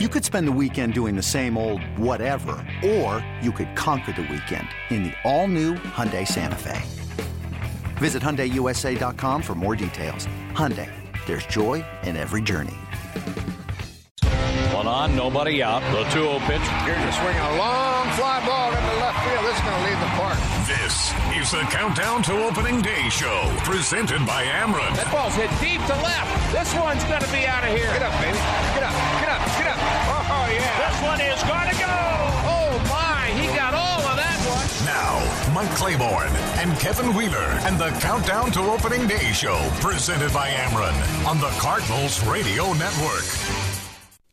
You could spend the weekend doing the same old whatever, or you could conquer the weekend in the all-new Hyundai Santa Fe. Visit HyundaiUSA.com for more details. Hyundai, there's joy in every journey. One on, nobody out. The 2-0 pitch. Here's a swing, a long fly ball into left field. This is going to leave the park. This is the Countdown to Opening Day show, presented by Ameren. That ball's hit deep to left. This one's going to be out of here. Get up, baby. One is going to go. Oh, my. He got all of that one. Now, Mike Claiborne and Kevin Wheeler and the Countdown to Opening Day show, presented by Ameren on the Cardinals Radio Network.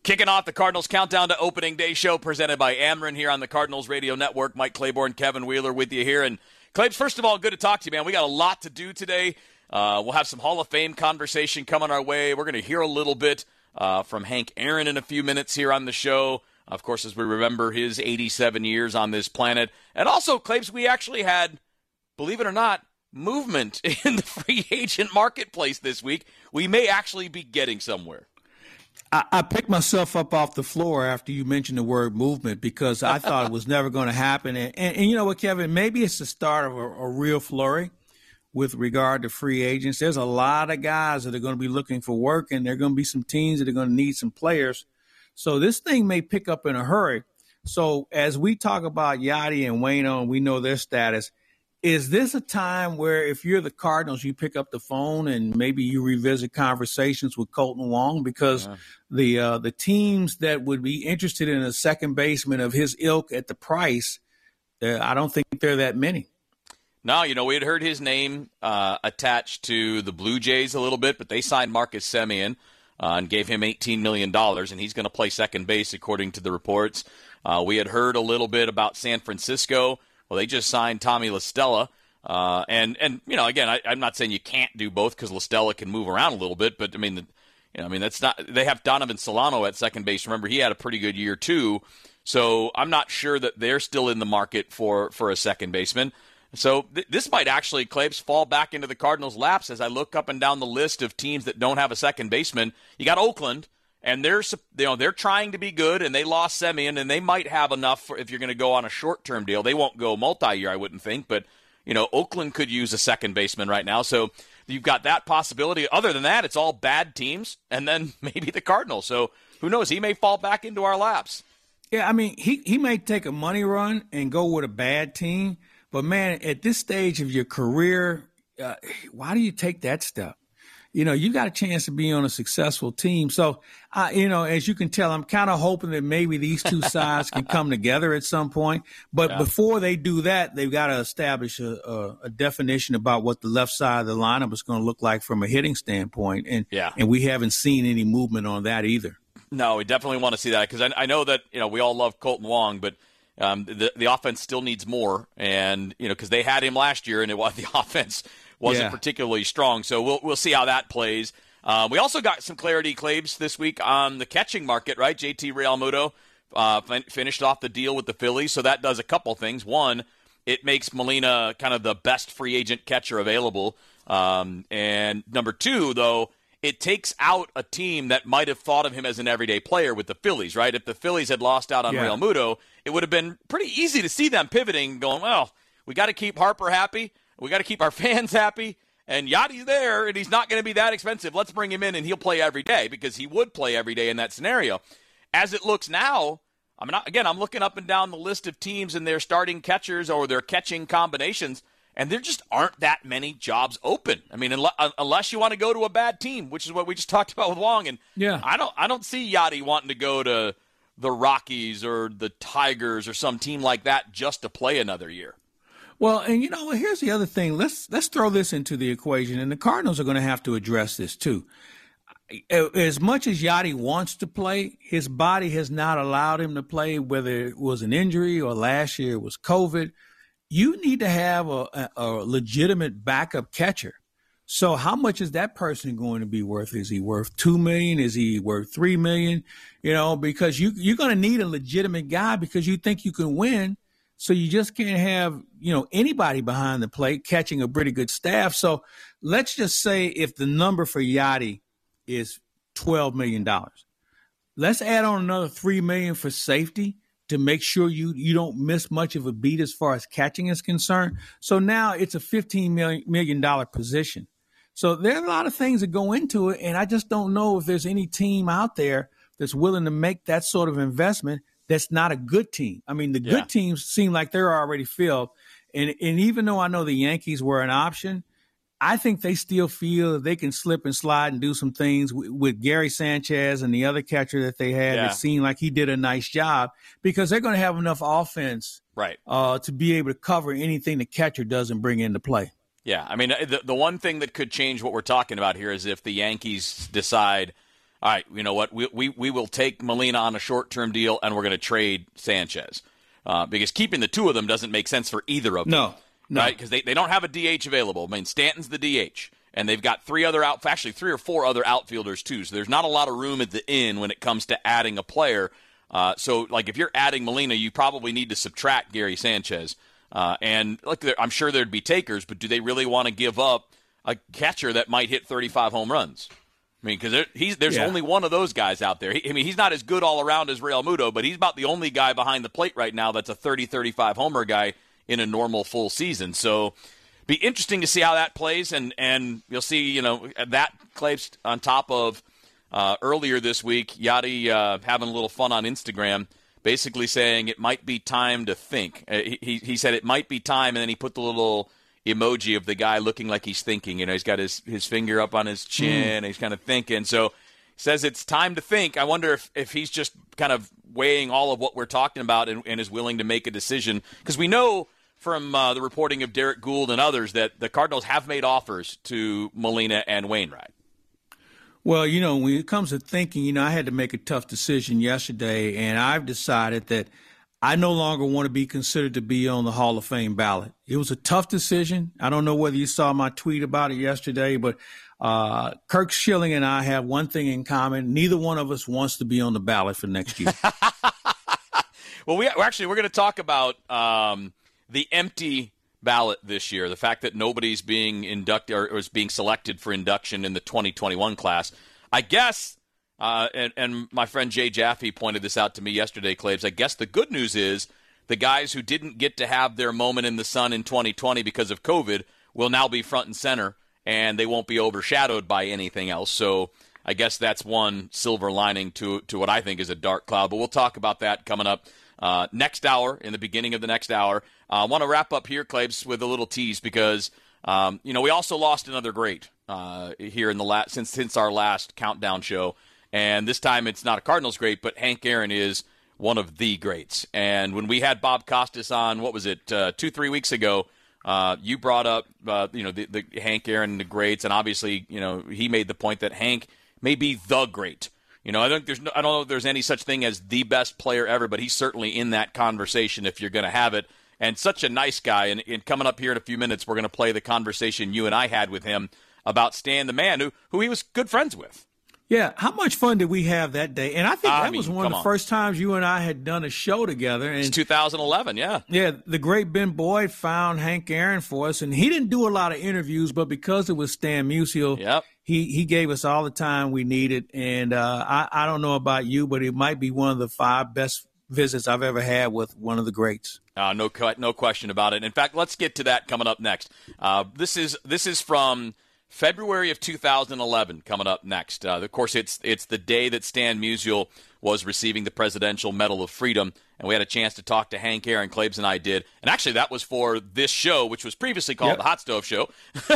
Kicking off the Cardinals Countdown to Opening Day show presented by Ameren here on the Cardinals Radio Network. Mike Claiborne, Kevin Wheeler with you here. And Claibs, first of all, good to talk to you, man. We got a lot to do today. Uh, we'll have some Hall of Fame conversation coming our way. We're going to hear a little bit uh, from Hank Aaron in a few minutes here on the show. Of course, as we remember his 87 years on this planet. And also, Claibs we actually had, believe it or not, movement in the free agent marketplace this week. We may actually be getting somewhere. I, I, picked myself up off the floor after you mentioned the word movement because I thought it was never going to happen. And, and, and, you know what, Kevin? Maybe it's the start of a, a, real flurry with regard to free agents. There's a lot of guys that are going to be looking for work, and there are going to be some teams that are going to need some players. So this thing may pick up in a hurry. So as we talk about Yadi and Wayno, and we know their status, is this a time where if you're the Cardinals, you pick up the phone and maybe you revisit conversations with Kolten Wong because yeah. the uh, the teams that would be interested in a second baseman of his ilk at the price, uh, I don't think there are that many. No, you know we had heard his name uh, attached to the Blue Jays a little bit, but they signed Marcus Semien uh, and gave him eighteen million dollars, and he's going to play second base according to the reports. Uh, we had heard a little bit about San Francisco. Well, they just signed Tommy La Stella. Uh, and and you know, again, I, am not saying you can't do both because La Stella can move around a little bit, but I mean, the, you know, I mean that's not. They have Donovan Solano at second base. Remember, he had a pretty good year too. So I'm not sure that they're still in the market for for a second baseman. So th- this might actually, Claibs, fall back into the Cardinals' laps as I look up and down the list of teams that don't have a second baseman. You got Oakland and they're you know they're trying to be good, and they lost Semien, and they might have enough for, if you're going to go on a short term deal. They won't go multi year, I wouldn't think, but you know Oakland could use a second baseman right now, so you've got that possibility. Other than that, it's all bad teams, and then maybe the Cardinals. So who knows? He may fall back into our laps. Yeah, I mean he he may take a money run and go with a bad team, but man, at this stage of your career, uh, why do you take that step? you know, you got a chance to be on a successful team. So, uh, you know, as you can tell, I'm kind of hoping that maybe these two sides can come together at some point. But yeah. before they do that, they've got to establish a, a, a, definition about what the left side of the lineup is going to look like from a hitting standpoint. And yeah. and we haven't seen any movement on that either. No, we definitely want to see that because I, I, know that you know we all love Kolten Wong, but. Um, the the offense still needs more, and you know because they had him last year, and it was the offense wasn't yeah. particularly strong. So we'll we'll see how that plays. Uh, we also got some clarity, Claibs, this week on the catching market, right? JT Realmuto uh, fin- finished off the deal with the Phillies, so that does a couple things. One, it makes Molina kind of the best free agent catcher available. Um, and number two, though, it takes out a team that might have thought of him as an everyday player with the Phillies, right? If the Phillies had lost out on yeah. Realmuto, it would have been pretty easy to see them pivoting, going, well, we got to keep Harper happy. We got to keep our fans happy. And Yadi's there, and he's not going to be that expensive. Let's bring him in, and he'll play every day because he would play every day in that scenario. As it looks now, I'm not again. I'm looking up and down the list of teams and their starting catchers or their catching combinations, and there just aren't that many jobs open. I mean, unless you want to go to a bad team, which is what we just talked about with Wong. And yeah, I don't, I don't see Yadi wanting to go to the Rockies or the Tigers or some team like that just to play another year. Well, and you know, here's the other thing. Let's let's throw this into the equation, and the Cardinals are going to have to address this too. As much as Yadi wants to play, his body has not allowed him to play. Whether it was an injury or last year it was COVID, you need to have a, a, a legitimate backup catcher. So, how much is that person going to be worth? Is he worth two million? Is he worth three million? You know, because you you're going to need a legitimate guy because you think you can win so you just can't have, you know, anybody behind the plate catching a pretty good staff. So let's just say if the number for Yadi is $12 million, let's add on another three million for safety to make sure you you don't miss much of a beat as far as catching is concerned. So now it's a fifteen million million dollar position. So there are a lot of things that go into it, and I just don't know if there's any team out there that's willing to make that sort of investment that's not a good team. I mean, the yeah. good teams seem like they're already filled. And and even though I know the Yankees were an option, I think they still feel they can slip and slide and do some things with, with Gary Sanchez and the other catcher that they had. Yeah. It seemed like he did a nice job because they're going to have enough offense, right, uh, to be able to cover anything the catcher doesn't bring into play. Yeah, I mean, the the one thing that could change what we're talking about here is if the Yankees decide all right, you know what? We, we, we will take Molina on a short term deal and we're going to trade Sanchez. Uh, because keeping the two of them doesn't make sense for either of them. No. no. Right? Because they, they don't have a DH available. I mean, Stanton's the DH. And they've got three other out, actually three or four other outfielders too. So there's not a lot of room at the end when it comes to adding a player. Uh, so like if you're adding Molina, you probably need to subtract Gary Sanchez. Uh, and look, I'm sure there'd be takers, but do they really want to give up a catcher that might hit 35 home runs? I mean, because there, there's yeah. only one of those guys out there. He, I mean, he's not as good all around as Realmuto, but he's about the only guy behind the plate right now that's a 30 35 homer guy in a normal full season. So, be interesting to see how that plays, and and you'll see, you know, that Claibs on top of uh, earlier this week, Yadi uh, having a little fun on Instagram, basically saying it might be time to think. Uh, he he said it might be time, and then he put the little emoji of the guy looking like he's thinking. You know, he's got his, his finger up on his chin. Mm. he's kind of thinking. So says it's time to think. I wonder if, if he's just kind of weighing all of what we're talking about and, and is willing to make a decision. Because we know from uh, the reporting of Derrick Goold and others that the Cardinals have made offers to Molina and Wainwright. Well, you know, when it comes to thinking, you know, I had to make a tough decision yesterday, and I've decided that – I no longer want to be considered to be on the Hall of Fame ballot. It was a tough decision. I don't know whether you saw my tweet about it yesterday, but uh, Curt Schilling and I have one thing in common. Neither one of us wants to be on the ballot for next year. well, we actually we're going to talk about um, the empty ballot this year. The fact that nobody's being inducted or is being selected for induction in the 2021 class. I guess uh, and, and, my friend Jay Jaffe pointed this out to me yesterday, Claibs. I guess the good news is the guys who didn't get to have their moment in the sun in 2020 because of COVID will now be front and center, and they won't be overshadowed by anything else. So I guess that's one silver lining to, to what I think is a dark cloud. But we'll talk about that coming up uh, next hour, in the beginning of the next hour. Uh, I want to wrap up here, Claibs, with a little tease because, um, you know, we also lost another great uh, here in the last, since, since our last countdown show. And this time it's not a Cardinals great, but Hank Aaron is one of the greats. And when we had Bob Costas on, what was it, uh, two, three weeks ago, uh, you brought up, uh, you know, the, the Hank Aaron, the greats, and obviously, you know, he made the point that Hank may be the great. You know, I think there's no, I don't know if there's any such thing as the best player ever, but he's certainly in that conversation if you're going to have it. And such a nice guy. And, and coming up here in a few minutes, we're going to play the conversation you and I had with him about Stan the Man, who who he was good friends with. Yeah, how much fun did we have that day? And I think I that mean, was one of the on. first times you and I had done a show together. And it's 2011, yeah. Yeah, the great Ben Boyd found Hank Aaron for us, and he didn't do a lot of interviews, but because it was Stan Musial, yep. He he gave us all the time we needed. And uh, I I don't know about you, but it might be one of the five best visits I've ever had with one of the greats. Uh, no, no question about it. In fact, let's get to that coming up next. Uh, this is this is from February of 2011 coming up next. Uh, of course, it's it's the day that Stan Musial was receiving the Presidential Medal of Freedom, and we had a chance to talk to Hank Aaron. Claibs and I did, and actually that was for this show, which was previously called yep. the Hot Stove Show.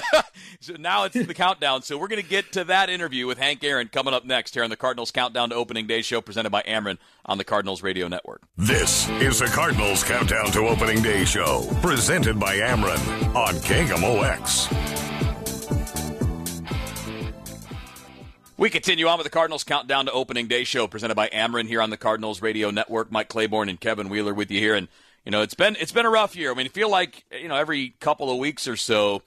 so now it's the countdown. So we're going to get to that interview with Hank Aaron coming up next here on the Cardinals Countdown to Opening Day show, presented by Ameren on the Cardinals Radio Network. This is the Cardinals Countdown to Opening Day show, presented by Ameren on KMOX. We continue on with the Cardinals Countdown to Opening Day show presented by Ameren here on the Cardinals Radio Network. Mike Claiborne and Kevin Wheeler with you here, and you know it's been it's been a rough year. I mean, I feel like you know every couple of weeks or so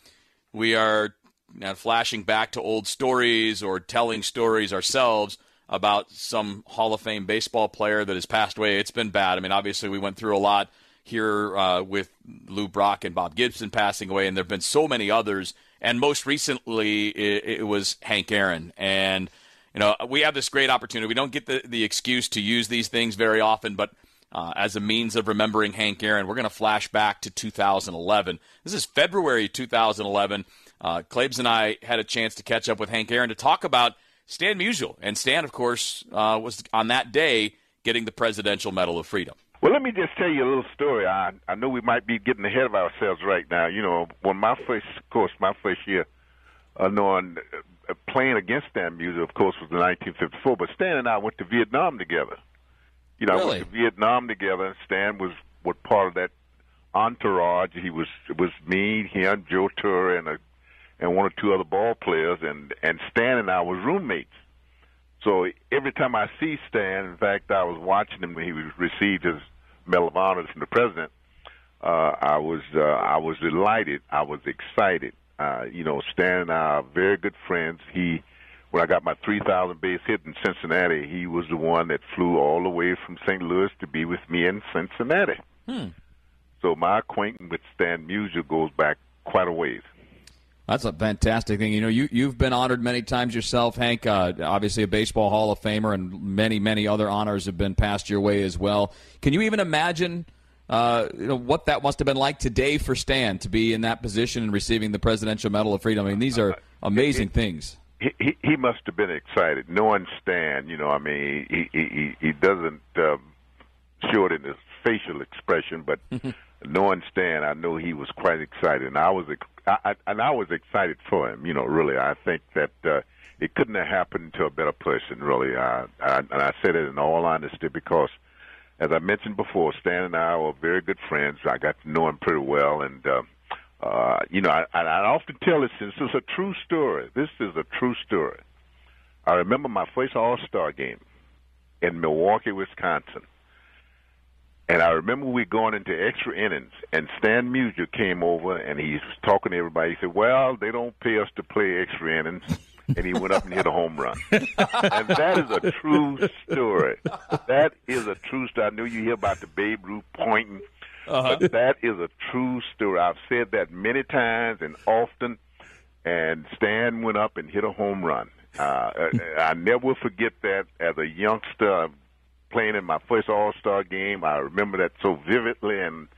we are you know, flashing back to old stories or telling stories ourselves about some Hall of Fame baseball player that has passed away. It's been bad. I mean, obviously we went through a lot here uh, with Lou Brock and Bob Gibson passing away, and there have been so many others and most recently it, it was Hank Aaron. And you know, we have this great opportunity. We don't get the, the excuse to use these things very often, but uh, as a means of remembering Hank Aaron, we're going to flash back to 2011. This is February 2011. Uh, Claibs and I had a chance to catch up with Hank Aaron to talk about Stan Musial. And Stan, of course, uh, was on that day getting the Presidential Medal of Freedom. Well, let me just tell you a little story. I I know we might be getting ahead of ourselves right now. You know, when my first, of course, my first year, uh, knowing uh, playing against Stan Musial, of course, was in 1954. But Stan and I went to Vietnam together. You know, really? I went to Vietnam together. And Stan was was part of that entourage. He was it was me, him, Joe Torre, and a and one or two other ball players, and and Stan and I was roommates. So every time I see Stan, in fact, I was watching him when he received his Medal of Honor from the president. Uh, I was uh, I was delighted. I was excited. Uh, you know, Stan and I are very good friends. He, when I got my 3,000 base hit in Cincinnati, he was the one that flew all the way from St. Louis to be with me in Cincinnati. Hmm. So my acquaintance with Stan Musial goes back quite a ways. That's a fantastic thing. You know, you you've been honored many times yourself, Hank. Uh, obviously, a baseball Hall of Famer, and many many other honors have been passed your way as well. Can you even imagine? Uh, you know what that must have been like today for Stan to be in that position and receiving the Presidential Medal of Freedom. I mean, these are amazing things. He, he he must have been excited, knowing Stan. You know, I mean, he he he doesn't um, show it in his facial expression, but knowing Stan, I know he was quite excited, and I was I, and I was excited for him. You know, really, I think that uh, it couldn't have happened to a better person. Really, I, I, and I said it in all honesty because, as I mentioned before, Stan and I were very good friends. I got to know him pretty well, and uh, uh, you know, I, I often tell this. This is a true story. This is a true story. I remember my first All Star game in Milwaukee, Wisconsin. And I remember we going into extra innings, and Stan Musial came over and he was talking to everybody. He said, "Well, they don't pay us to play extra innings," and he went up and hit a home run. and that is a true story. That is a true story. I know you hear about the Babe Ruth pointing, uh-huh. but that is a true story. I've said that many times and often. And Stan went up and hit a home run. Uh, I never will forget that as a youngster playing in my first All Star game. I remember that so vividly, and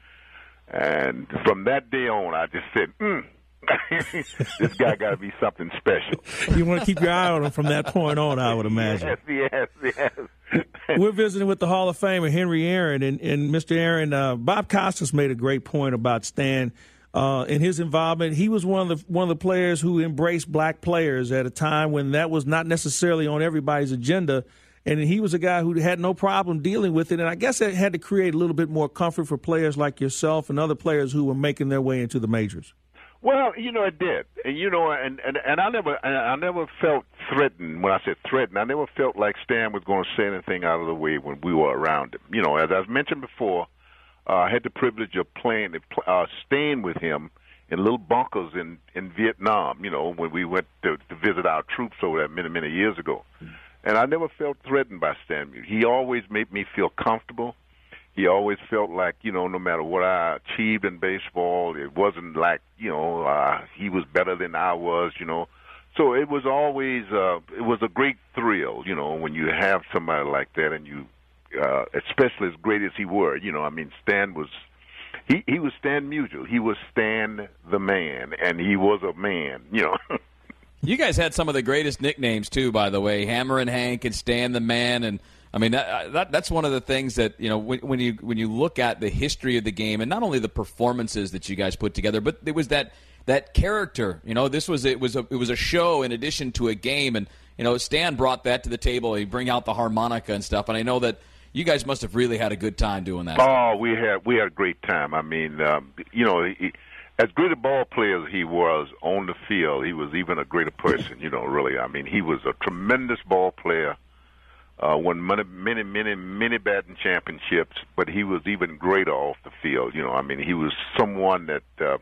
and from that day on, I just said, mm, "This guy got to be something special." You want to keep your eye on him from that point on, I would imagine. Yes, yes, yes. We're visiting with the Hall of Famer Henry Aaron, and, and Mr. Aaron, uh, Bob Costas made a great point about Stan. Uh, in his involvement, he was one of the one of the players who embraced black players at a time when that was not necessarily on everybody's agenda and he was a guy who had no problem dealing with it. And I guess it had to create a little bit more comfort for players like yourself and other players who were making their way into the majors. Well, you know, it did. And, you know, and, and and I never I never felt threatened when I said threatened. I never felt like Stan was going to say anything out of the way when we were around him. You know, as I've mentioned before, uh, I had the privilege of playing, uh, staying with him in little bunkers in in Vietnam. You know, when we went to, to visit our troops over there many many years ago. Mm-hmm and I never felt threatened by Stan Musial. He always made me feel comfortable. He always felt like, you know, no matter what I achieved in baseball, it wasn't like, you know, uh, he was better than I was, you know. So it was always, uh, it was a great thrill, you know, when you have somebody like that and you, uh, especially as great as he were, you know, I mean, Stan was, he, he was Stan Musial. He was Stan the man, and he was a man, you know. You guys had some of the greatest nicknames too, by the way. Hammer and Hank and Stan the Man, and I mean that, that that's one of the things that you know when, when, you when you look at the history of the game and not only the performances that you guys put together, but it was that that character. You know, this was it was a it was a show in addition to a game, and you know Stan brought that to the table. He bring out the harmonica and stuff, and I know that you guys must have really had a good time doing that. Oh, we had we had a great time. I mean, um, you know. He, as great a ball player as he was on the field, he was even a greater person. You know, really. I mean, he was a tremendous ball player. Uh, won many, many, many, many batting championships, but he was even greater off the field. You know, I mean, he was someone that uh,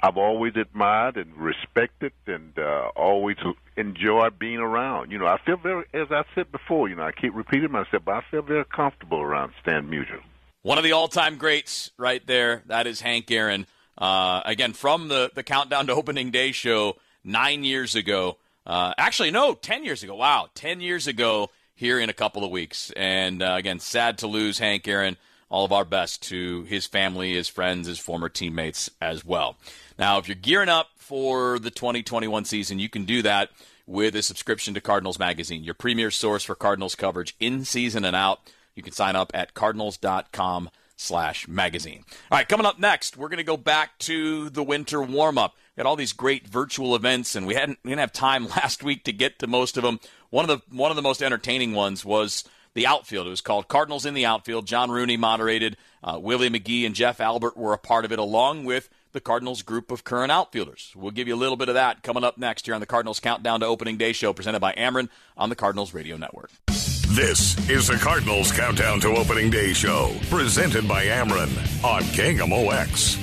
I've always admired and respected, and uh, always enjoyed being around. You know, I feel very, as I said before, you know, I keep repeating myself, but I feel very comfortable around Stan Musial. One of the all-time greats, right there. That is Hank Aaron. Uh, again, from the, the Countdown to Opening Day show nine years ago. Uh, actually, no, 10 years ago. Wow, 10 years ago here in a couple of weeks. And uh, again, sad to lose Hank Aaron. All of our best to his family, his friends, his former teammates as well. Now, if you're gearing up for the 2021 season, you can do that with a subscription to Cardinals Magazine, your premier source for Cardinals coverage in season and out. You can sign up at cardinals.com slash magazine. All right, coming up next, we're going to go back to the winter warm up. We had all these great virtual events, and we hadn't we didn't have time last week to get to most of them. One of the one of the most entertaining ones was the outfield. It was called Cardinals in the Outfield. John Rooney moderated. Uh, Willie McGee and Jeff Albert were a part of it, along with the Cardinals group of current outfielders. We'll give you a little bit of that coming up next here on the Cardinals Countdown to Opening Day show presented by Ameren on the Cardinals Radio Network. This is the Cardinals Countdown to Opening Day show presented by Ameren on KMOX.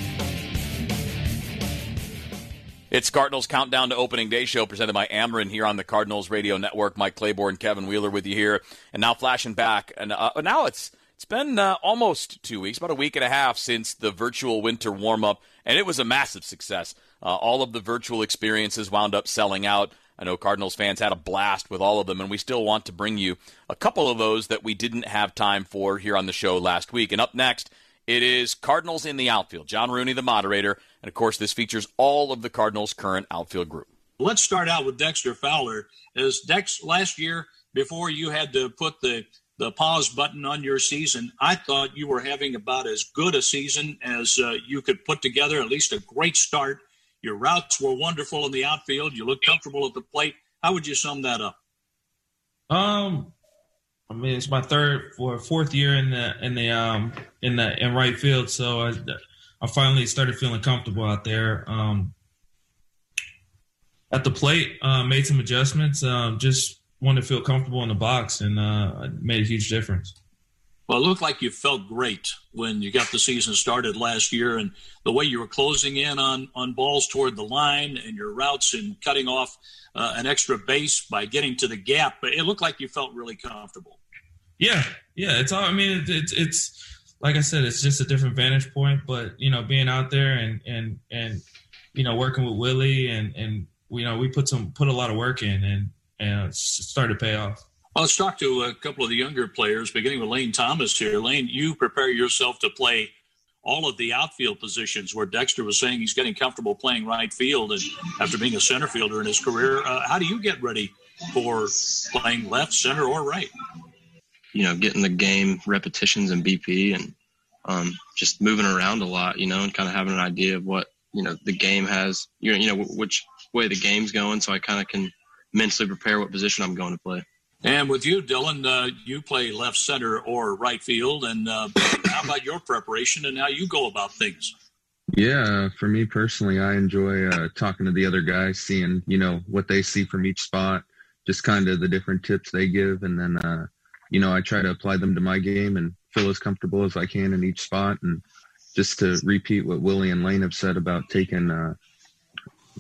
It's Cardinals Countdown to Opening Day show presented by Ameren here on the Cardinals Radio Network. Mike Claiborne, Kevin Wheeler with you here, and now flashing back, and uh, now it's it's been uh, almost two weeks, about a week and a half since the virtual winter warm up, and it was a massive success. Uh, all of the virtual experiences wound up selling out. I know Cardinals fans had a blast with all of them, and we still want to bring you a couple of those that we didn't have time for here on the show last week. And up next, it is Cardinals in the outfield. John Rooney, the moderator, and of course, this features all of the Cardinals' current outfield group. Let's start out with Dexter Fowler. As Dex last year, before you had to put the the pause button on your season. I thought you were having about as good a season as uh, you could put together, at least a great start. Your routes were wonderful in the outfield. You looked comfortable at the plate. How would you sum that up? Um, I mean, it's my third or fourth year in the in the um in the in right field, so I I finally started feeling comfortable out there. Um, at the plate, uh, made some adjustments. Um, just wanted to feel comfortable in the box, and uh, made a huge difference. Well, it looked like you felt great when you got the season started last year, and the way you were closing in on on balls toward the line and your routes and cutting off uh, an extra base by getting to the gap. But it looked like you felt really comfortable. Yeah, yeah. It's all. I mean, it's it's, it's like I said, it's just a different vantage point. But you know, being out there and and and you know, working with Willie and and you know, we put some put a lot of work in, and and it started to pay off. Well, let's talk to a couple of the younger players, beginning with Lane Thomas here. Lane, you prepare yourself to play all of the outfield positions where Dexter was saying he's getting comfortable playing right field and after being a center fielder in his career. Uh, how do you get ready for playing left, center, or right? You know, getting the game repetitions and BP and um, just moving around a lot, you know, and kind of having an idea of what, you know, the game has, you know, you know which way the game's going. So I kind of can mentally prepare what position I'm going to play. And with you, Dylan, uh, you play left center or right field. And uh, how about your preparation and how you go about things? Yeah, for me personally, I enjoy uh, talking to the other guys, seeing you know what they see from each spot, just kind of the different tips they give, and then uh, you know I try to apply them to my game and feel as comfortable as I can in each spot, and just to repeat what Willie and Lane have said about taking uh,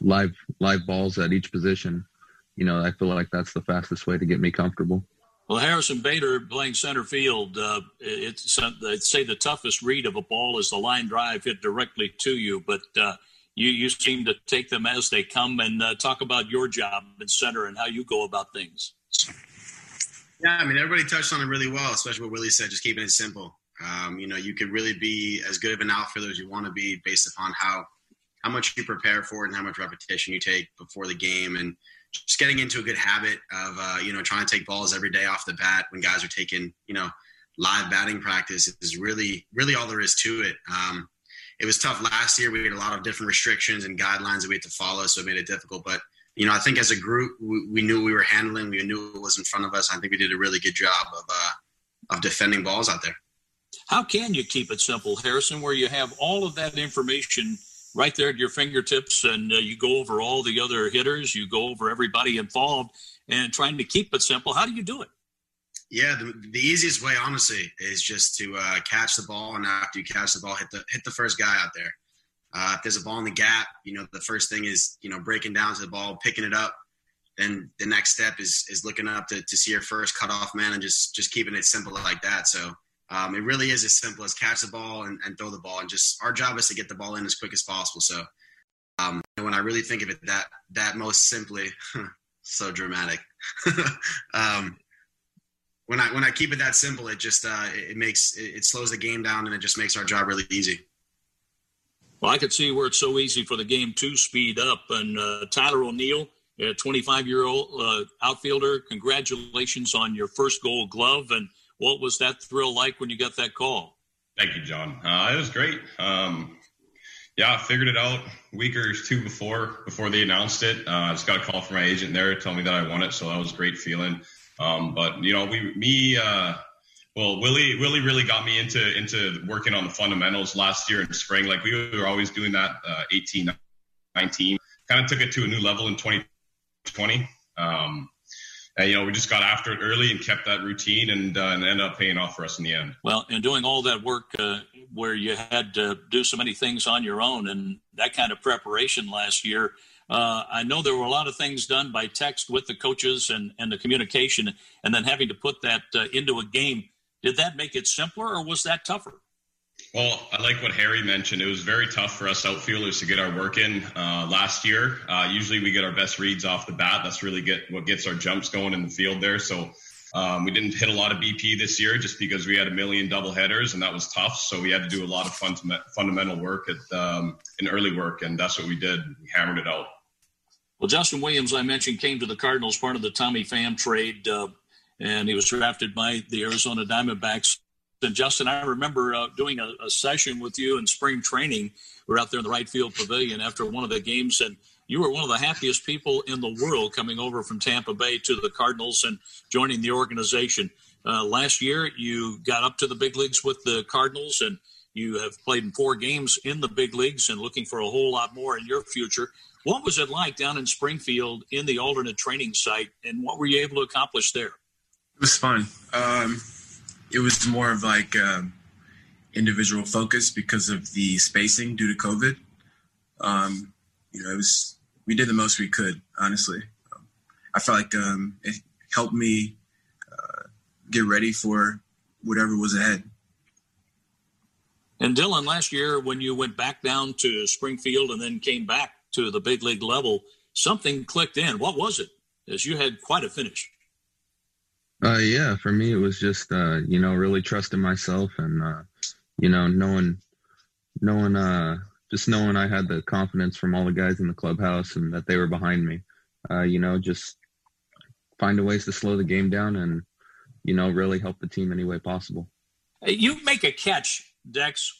live live balls at each position you know, I feel like that's the fastest way to get me comfortable. Well, Harrison Bader playing center field, uh, it's I'd say the toughest read of a ball is the line drive hit directly to you, but uh, you you seem to take them as they come and uh, talk about your job in center and how you go about things. Yeah, I mean everybody touched on it really well, especially what Willie said, just keeping it simple. Um, you know, you could really be as good of an outfielder as you want to be based upon how how much you prepare for it and how much repetition you take before the game and just getting into a good habit of uh, you know trying to take balls every day off the bat when guys are taking you know live batting practice is really really all there is to it. Um, it was tough last year. We had a lot of different restrictions and guidelines that we had to follow, so it made it difficult. But you know, I think as a group, we, we knew we were handling. We knew it was in front of us. I think we did a really good job of uh, of defending balls out there. How can you keep it simple, Harrison, where you have all of that information right there at your fingertips, and uh, you go over all the other hitters, you go over everybody involved, and trying to keep it simple. How do you do it? Yeah, the, the easiest way, honestly, is just to uh, catch the ball, and after you catch the ball, hit the hit the first guy out there. Uh, if there's a ball in the gap, you know the first thing is you know breaking down to the ball, picking it up. Then the next step is is looking up to, to see your first cutoff man and just just keeping it simple like that. So um, it really is as simple as catch the ball and, and, throw the ball, and just our job is to get the ball in as quick as possible. So um, when I really think of it that that most simply, so dramatic. um, when I when I keep it that simple, it just uh, it makes it, it slows the game down and it just makes our job really easy. Well, I could see where it's so easy for the game to speed up. And uh, Tyler O'Neill, a 25 year old uh, outfielder, congratulations on your first Gold Glove. And what was that thrill like when you got that call? Thank you, John. Uh, it was great. Um, yeah, I figured it out a week or two before before they announced it. Uh, I just got a call from my agent there, telling me that I won it, so that was a great feeling. Um, but you know, we, me, uh, well, Willie, Willie really got me into into working on the fundamentals last year in spring. Like we were always doing that, uh, 18, 19. Kind of took it to a new level in 2020. Um, and, you know, we just got after it early and kept that routine, and, uh, and ended up paying off for us in the end. Well, and doing all that work uh, where you had to do so many things on your own, and that kind of preparation last year uh, I know there were a lot of things done by text with the coaches and, and the communication, and then having to put that uh, into a game. Did that make it simpler, or was that tougher? Well, I like what Harry mentioned. It was very tough for us outfielders to get our work in uh, last year. Uh, usually, we get our best reads off the bat. That's really get what gets our jumps going in the field there. So um, we didn't hit a lot of BP this year just because we had a million double headers, and that was tough. So we had to do a lot of fundamental work at um, in early work, and that's what we did. We hammered it out. Well, Justin Williams, I mentioned, came to the Cardinals part of the Tommy Pham trade, uh, and he was drafted by the Arizona Diamondbacks. And Justin, I remember uh, doing a, a, session with you in spring training. We were out there in the right field pavilion after one of the games, and you were one of the happiest people in the world coming over from Tampa Bay to the Cardinals and joining the organization. Uh, last year, you got up to the big leagues with the Cardinals, and you have played in four games in the big leagues and looking for a whole lot more in your future. What was it like down in Springfield in the alternate training site, and what were you able to accomplish there? It was fun. Um, it was more of like um, individual focus because of the spacing due to COVID. Um, you know, it was we did the most we could. Honestly, I felt like um, it helped me uh, get ready for whatever was ahead. And Dylan, last year when you went back down to Springfield and then came back to the big league level, something clicked in. What was it? As you had quite a finish. Uh, yeah, for me it was just uh, you know really trusting myself and uh, you know knowing knowing uh just knowing I had the confidence from all the guys in the clubhouse and that they were behind me. Uh, you know, just finding ways to slow the game down and you know really help the team any way possible. You make a catch, Dex,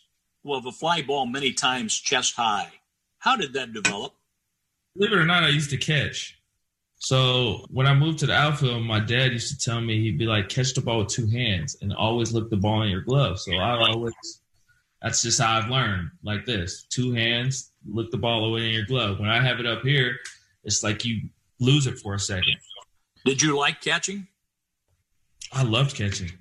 well, of a fly ball many times chest high. How did that develop? Believe it or not, I used to catch. So when I moved to the outfield, my dad used to tell me he'd be like, catch the ball with two hands and always look the ball in your glove. So I always, that's just how I've learned like this two hands, look the ball away in your glove. When I have it up here, it's like you lose it for a second. Did you like catching? I loved catching.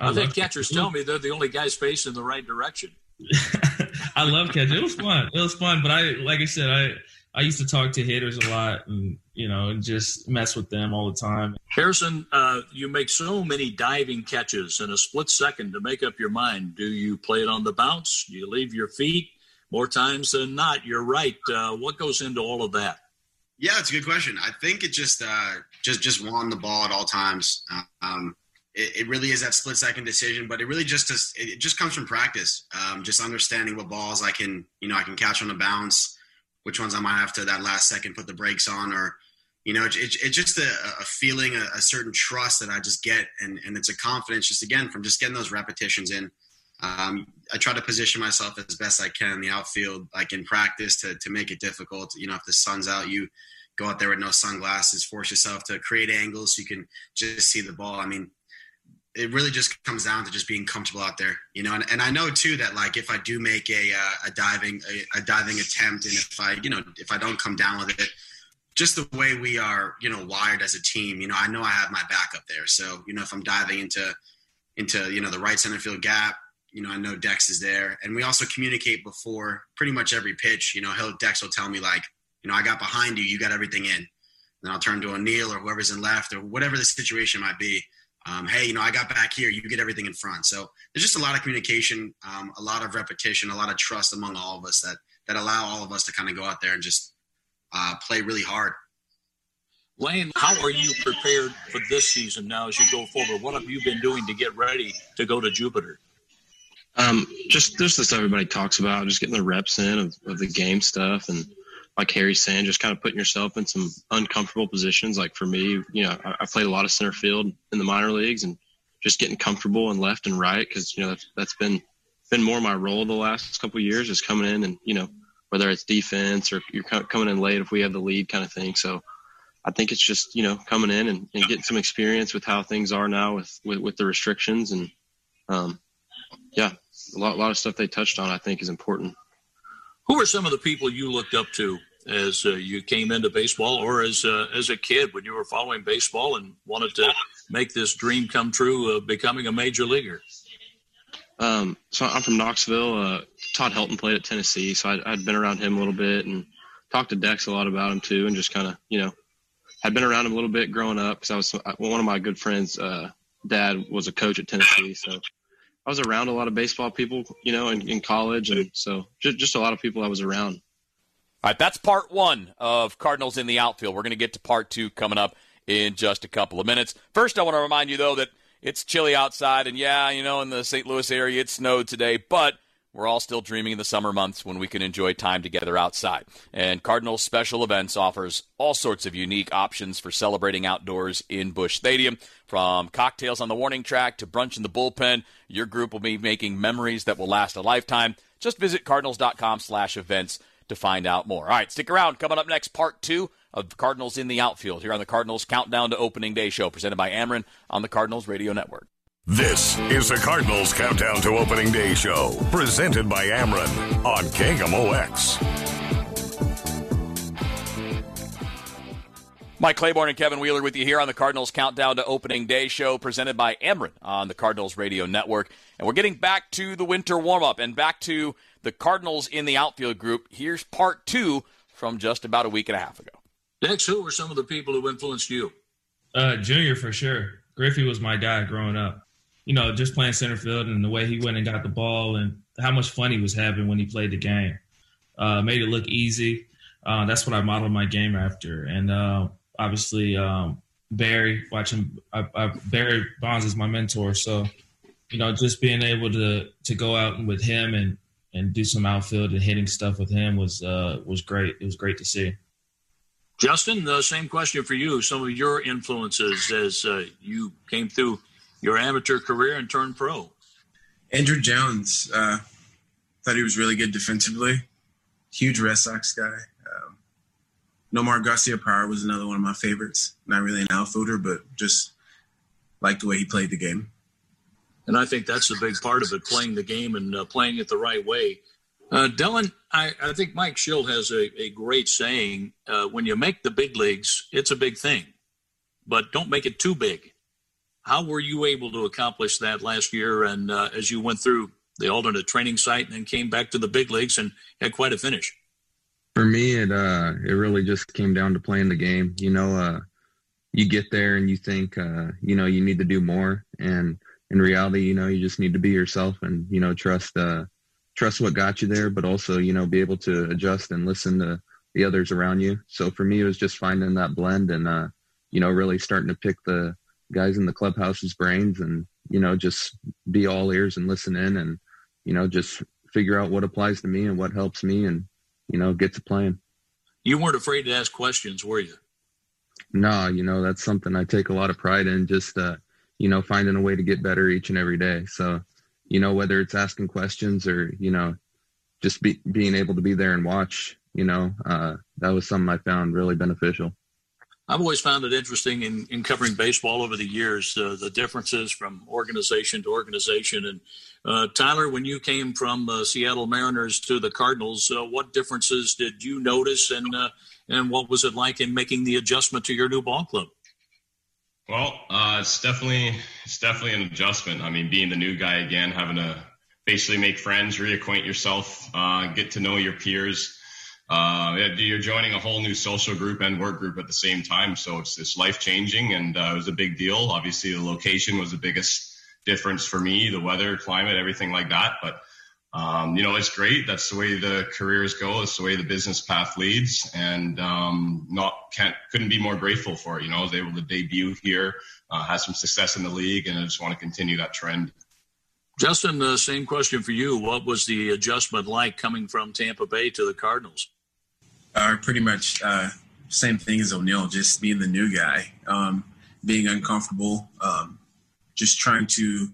I, I think catchers tell me they're the only guys facing the right direction. I love catching. It was fun. It was fun, but I like I said, I I used to talk to hitters a lot, and you know, and just mess with them all the time. Harrison, uh, you make so many diving catches in a split second to make up your mind. Do you play it on the bounce? Do you leave your feet? More times than not, you're right. Uh, what goes into all of that? Yeah, it's a good question. I think it just uh, just just want the ball at all times. Um, it, it, really is that split second decision, but it really just does, it just comes from practice. Um, just understanding what balls I can, you know, I can catch on the bounce, which ones I might have to that last second put the brakes on, or, you know, it, it, it's just a, a feeling, a, a, certain trust that I just get, and and it's a confidence just again from just getting those repetitions in. Um, I try to position myself as best I can in the outfield, like in practice, to to make it difficult. You know, if the sun's out, you go out there with no sunglasses, force yourself to create angles so you can just see the ball. I mean, it really just comes down to just being comfortable out there, you know. And, and I know too that like if I do make a uh, a diving a, a, diving attempt, and if I you know if I don't come down with it, just the way we are you know wired as a team, you know, I know I have my back up there. So you know if I'm diving into into you know the right center field gap, you know I know Dex is there, and we also communicate before pretty much every pitch. You know, he'll Dex will tell me like, you know, I got behind you, you got everything in. and I'll turn to O'Neill or whoever's in left or whatever the situation might be um, hey, you know, I got back here, you get everything in front. So there's just a lot of communication, um, a lot of repetition, a lot of trust among all of us that that allow all of us to kind of go out there and just uh, play really hard. Lane, how are you prepared for this season now as you go forward? What have you been doing to get ready to go to Jupiter? Um, just just the stuff everybody talks about, just getting the reps in of, of the game stuff, and like Harry's saying, just kind of putting yourself in some uncomfortable positions. Like for me, you know, I, I played a lot of center field in the minor leagues, and just getting comfortable and left and right because you know that's that's been been more my role the last couple years is coming in and you know whether it's defense or you're coming in late if we have the lead kind of thing. So I think it's just you know coming in and, and getting some experience with how things are now with with, with the restrictions and um, yeah, a lot a lot of stuff they touched on I think is important. Who are some of the people you looked up to as uh, you came into baseball, or as uh, as a kid when you were following baseball and wanted to make this dream come true of becoming a major leaguer? Um, so I'm from Knoxville. Uh, Todd Helton played at Tennessee, so I'd, I'd, been around him a little bit and talked to Dex a lot about him too, and just kind of you know had been around him a little bit growing up because I was one of my good friends. Uh, dad was a coach at Tennessee, so I was around a lot of baseball people, you know, in, in college, and so just, just a lot of people I was around. All right, that's part one of Cardinals in the outfield. We're going to get to part two coming up in just a couple of minutes. First, I want to remind you, though, that it's chilly outside, and yeah, you know, in the St. Louis area, it snowed today, but we're all still dreaming of the summer months when we can enjoy time together outside. And Cardinals Special Events offers all sorts of unique options for celebrating outdoors in Busch Stadium. From cocktails on the warning track to brunch in the bullpen, your group will be making memories that will last a lifetime. Just visit cardinals.com slash events to find out more. All right, stick around. Coming up next, part two of Cardinals in the outfield here on the Cardinals Countdown to Opening Day show presented by Ameren on the Cardinals Radio Network. This is the Cardinals Countdown to Opening Day show presented by Ameren on KMOX. Mike Claiborne and Kevin Wheeler with you here on the Cardinals Countdown to Opening Day show presented by Ameren on the Cardinals Radio Network. And we're getting back to the winter warm up and back to the Cardinals in the outfield group. Here's part two from just about a week and a half ago. Dex, who were some of the people who influenced you? Uh, Junior, for sure. Griffey was my guy growing up. You know, just playing center field and the way he went and got the ball and how much fun he was having when he played the game. Uh, made it look easy. Uh, that's what I modeled my game after. And uh, obviously um, Barry, watching I, I, Barry Bonds is my mentor, so you know just being able to to go out with him and and do some outfield and hitting stuff with him was uh, was great. It was great to see. Justin, the same question for you. Some of your influences as uh, you came through your amateur career and turned pro. Andruw Jones, uh, thought he was really good defensively. Huge Red Sox guy. Nomar Garciaparra was another one of my favorites. Not really an outfielder, but just liked the way he played the game. And I think that's a big part of it, playing the game and uh, playing it the right way. Uh, Dylan, I, I, think Mike Shildt has a, a great saying uh, when you make the big leagues, it's a big thing, but don't make it too big. How were you able to accomplish that last year and uh, as you went through the alternate training site and then came back to the big leagues and had quite a finish? For me, it uh, it really just came down to playing the game. You know, uh, you get there and you think, uh, you know, you need to do more, and in reality, you know, you just need to be yourself and you know trust uh, trust what got you there, but also you know be able to adjust and listen to the others around you. So for me, it was just finding that blend and uh, you know really starting to pick the guys in the clubhouse's brains and you know just be all ears and listen in and you know just figure out what applies to me and what helps me and you know, get to playing. You weren't afraid to ask questions, were you? No, you know, that's something I take a lot of pride in, just, uh, you know, finding a way to get better each and every day. So, you know, whether it's asking questions or, you know, just be, being able to be there and watch, you know, uh, that was something I found really beneficial. I've always found it interesting in, in covering baseball over the years, uh, the differences from organization to organization. And uh, Tyler, when you came from uh, Seattle Mariners to the Cardinals, uh, what differences did you notice, and uh, and what was it like in making the adjustment to your new ball club? Well, uh, it's definitely it's definitely an adjustment. I mean, being the new guy again, having to basically make friends, reacquaint yourself, get to know your peers uh, you're joining a whole new social group and work group at the same time. So it's, it's life changing and uh, it was a big deal. Obviously, the location was the biggest difference for me, the weather, climate, everything like that. But um, you know, it's great. That's the way the careers go. It's the way the business path leads, and um, not can't couldn't be more grateful for it. You know, I was able to debut here, uh, had some success in the league, and I just want to continue that trend. Justin, the same question for you. What was the adjustment like coming from Tampa Bay to the Cardinals? Uh, pretty much uh, same thing as O'Neill, just being the new guy, um, being uncomfortable, um, just trying to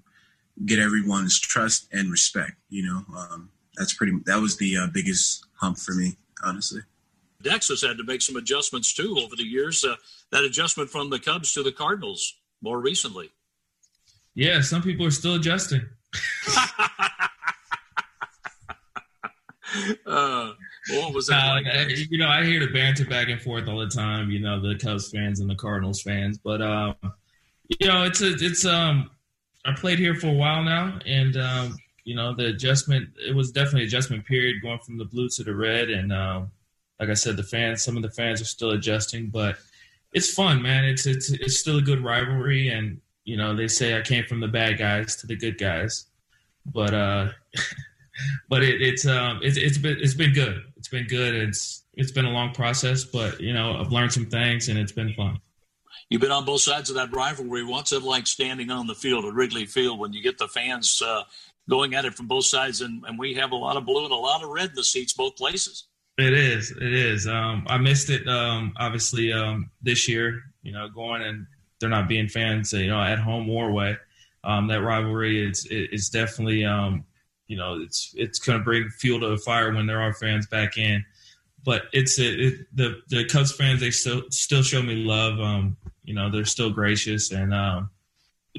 get everyone's trust and respect. You know, um, that's pretty. That was the uh, biggest hump for me, honestly. Dex has had to make some adjustments too over the years. Uh, that adjustment from the Cubs to the Cardinals more recently. Yeah, some people are still adjusting. uh, what was that? Uh, like? You know, I hear the banter back and forth all the time. You know, the Cubs fans and the Cardinals fans, but um, you know, it's a, it's um, I played here for a while now, and um, you know, the adjustment it was definitely adjustment period going from the blue to the red, and um, like I said, the fans, some of the fans are still adjusting, but it's fun, man. It's it's it's still a good rivalry, and you know, they say I came from the bad guys to the good guys, but uh, but it, it's um it's it's been it's been good. It's been good. It's it's been a long process, but you know, I've learned some things, and it's been fun. You've been on both sides of that rivalry. What's it like standing on the field at Wrigley Field when you get the fans uh, going at it from both sides, and, and we have a lot of blue and a lot of red in the seats both places? It is. It is. Um, I missed it. Um, obviously, um, this year, you know, going and they're not being fans, you know, at home or away. Um, that rivalry is is definitely, um, you know, it's it's going to bring fuel to the fire when there are fans back in. But it's it, the the Cubs fans they still still show me love. Um, you know, they're still gracious and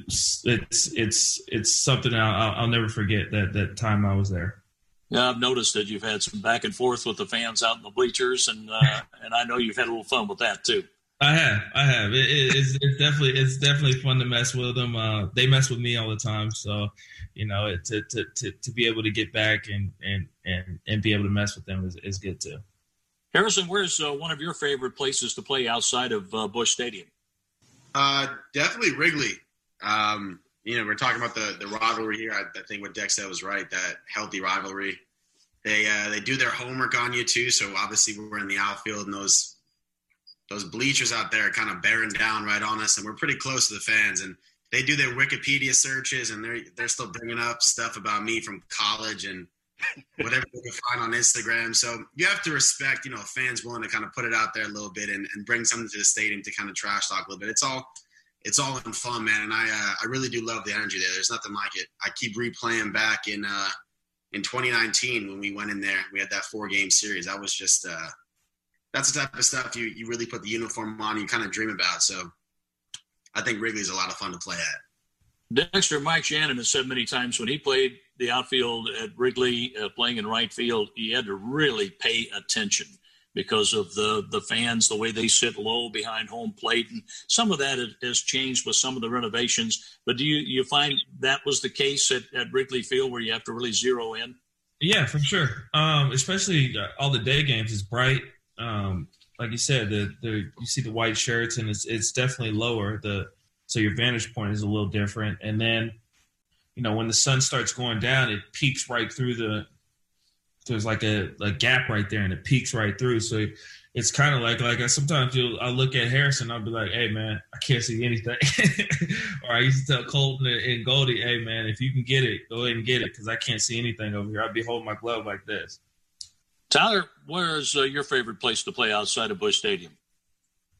it's it's it's it's something I'll, I'll never forget that that time I was there. Yeah, I've noticed that you've had some back and forth with the fans out in the bleachers, and uh, and I know you've had a little fun with that too. I have, I have. It, it, it's, it's definitely it's definitely fun to mess with them. Uh, they mess with me all the time, so you know, it, to, to to to be able to get back and and and and be able to mess with them is, is good too. Harrison, where's uh, one of your favorite places to play outside of uh, Busch Stadium? Uh, definitely Wrigley. Um, you know, we're talking about the the rivalry here. I, I, think what Dex said was right. That healthy rivalry. They uh, they do their homework on you too. So obviously we're in the outfield, and those those bleachers out there are kind of bearing down right on us, and we're pretty close to the fans. And they do their Wikipedia searches, and they're they're still bringing up stuff about me from college and whatever they can find on Instagram. So you have to respect, you know, fans willing to kind of put it out there a little bit and, and bring something to the stadium to kind of trash talk a little bit. It's all it's all in fun, man. And I uh, I really do love the energy there. There's nothing like it. I keep replaying back in uh, in 2019 when we went in there. We had that four game series. That was just uh, that's the type of stuff you you really put the uniform on. And you kind of dream about. So I think Wrigley's a lot of fun to play at. Dexter Mike Shannon has said many times when he played the outfield at Wrigley, uh, playing in right field, he had to really pay attention because of the the fans, the way they sit low behind home plate, and some of that has changed with some of the renovations. But do you you find that was the case at, at Wrigley Field where you have to really zero in? Yeah, for sure. Um, especially uh, all the day games is bright. Um, like you said, the, the you see the white shirts and it's it's definitely lower. The so your vantage point is a little different. And then, you know, when the sun starts going down, it peaks right through the there's like a, a gap right there and it peaks right through. So it's kind of like like I, sometimes you I look at Harrison, I'll be like, hey man, I can't see anything. or I used to tell Colton and Goldie, hey man, if you can get it, go ahead and get it because I can't see anything over here. I'd be holding my glove like this. Tyler, where's uh, your favorite place to play outside of Busch Stadium?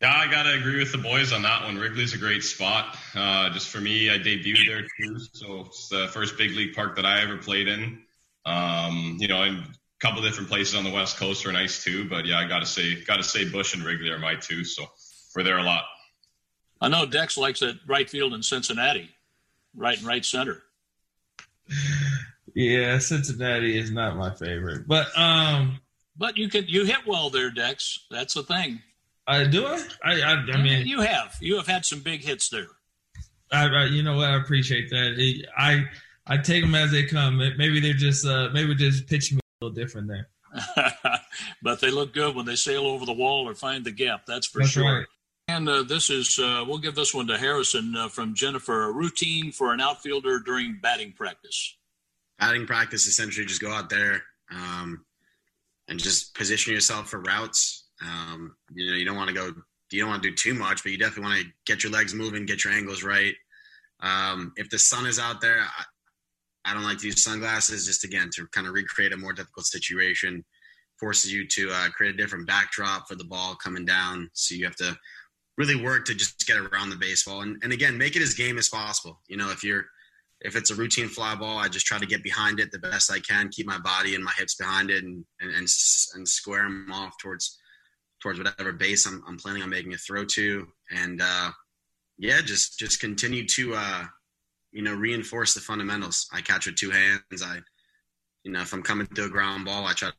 Yeah, I gotta agree with the boys on that one. Wrigley's a great spot. Uh, just for me, I debuted there too, so it's the first big league park that I ever played in. Um, you know, and a couple different places on the West Coast are nice too, but yeah, I gotta say, gotta say, Busch and Wrigley are my two. So we're there a lot. I know Dex likes it right field in Cincinnati, right and right center. Yeah, Cincinnati is not my favorite, but um, but you can you hit well there, Dex. That's the thing. I do I. I, I, I mean, you have you have had some big hits there. I, I you know what I appreciate that. I I take them as they come. Maybe they're just uh, maybe just pitching me a little different there. but they look good when they sail over the wall or find the gap. That's for that's sure. Right. And uh, this is uh, we'll give this one to Harrison uh, from Jennifer. A routine for an outfielder during batting practice. batting practice essentially just go out there um, and just position yourself for routes. Um, you know, you don't want to go, you don't want to do too much, but you definitely want to get your legs moving, get your angles right. Um, if the sun is out there, I, I don't like to use sunglasses just again to kind of recreate a more difficult situation. Forces you to uh, create a different backdrop for the ball coming down. So you have to really work to just get around the baseball. And, and again, make it as game as possible. You know, if you're, if it's a routine fly ball, I just try to get behind it the best I can, keep my body and my hips behind it, and and and, and square them off towards towards whatever base I'm, I'm planning on making a throw to, and uh, yeah, just just continue to uh, you know reinforce the fundamentals. I catch with two hands. I you know if I'm coming to a ground ball, I try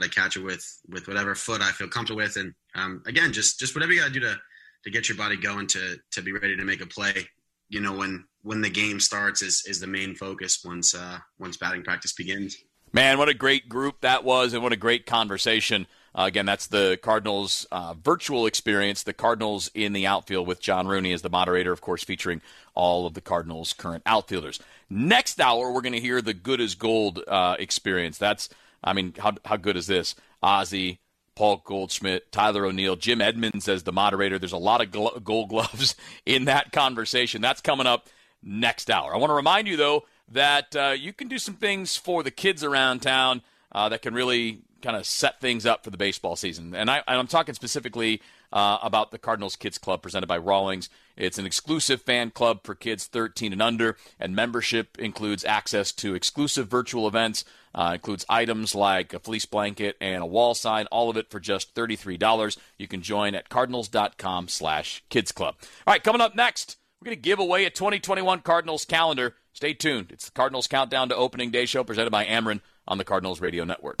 to catch it with with whatever foot I feel comfortable with, and um, again, just just whatever you got to do to to get your body going to to be ready to make a play. You know when when the game starts is is the main focus once uh, once batting practice begins. Man, what a great group that was, and what a great conversation. Uh, again, that's the Cardinals' uh, virtual experience. The Cardinals in the outfield with John Rooney as the moderator, of course, featuring all of the Cardinals' current outfielders. Next hour, we're going to hear the good as gold uh, experience. That's, I mean, how how good is this? Ozzie, Paul Goldschmidt, Tyler O'Neill, Jim Edmonds as the moderator. There's a lot of glo- gold gloves in that conversation. That's coming up next hour. I want to remind you, though, that uh, you can do some things for the kids around town uh, that can really kind of set things up for the baseball season. And, I, am talking specifically uh, about the Cardinals Kids Club presented by Rawlings. It's an exclusive fan club for kids 13 and under, and membership includes access to exclusive virtual events, uh, includes items like a fleece blanket and a wall sign, all of it for just $33. You can join at cardinals.com slash kids club. All right, coming up next, we're going to give away a 2021 Cardinals calendar. Stay tuned. It's the Cardinals Countdown to Opening Day show presented by Ameren on the Cardinals Radio Network.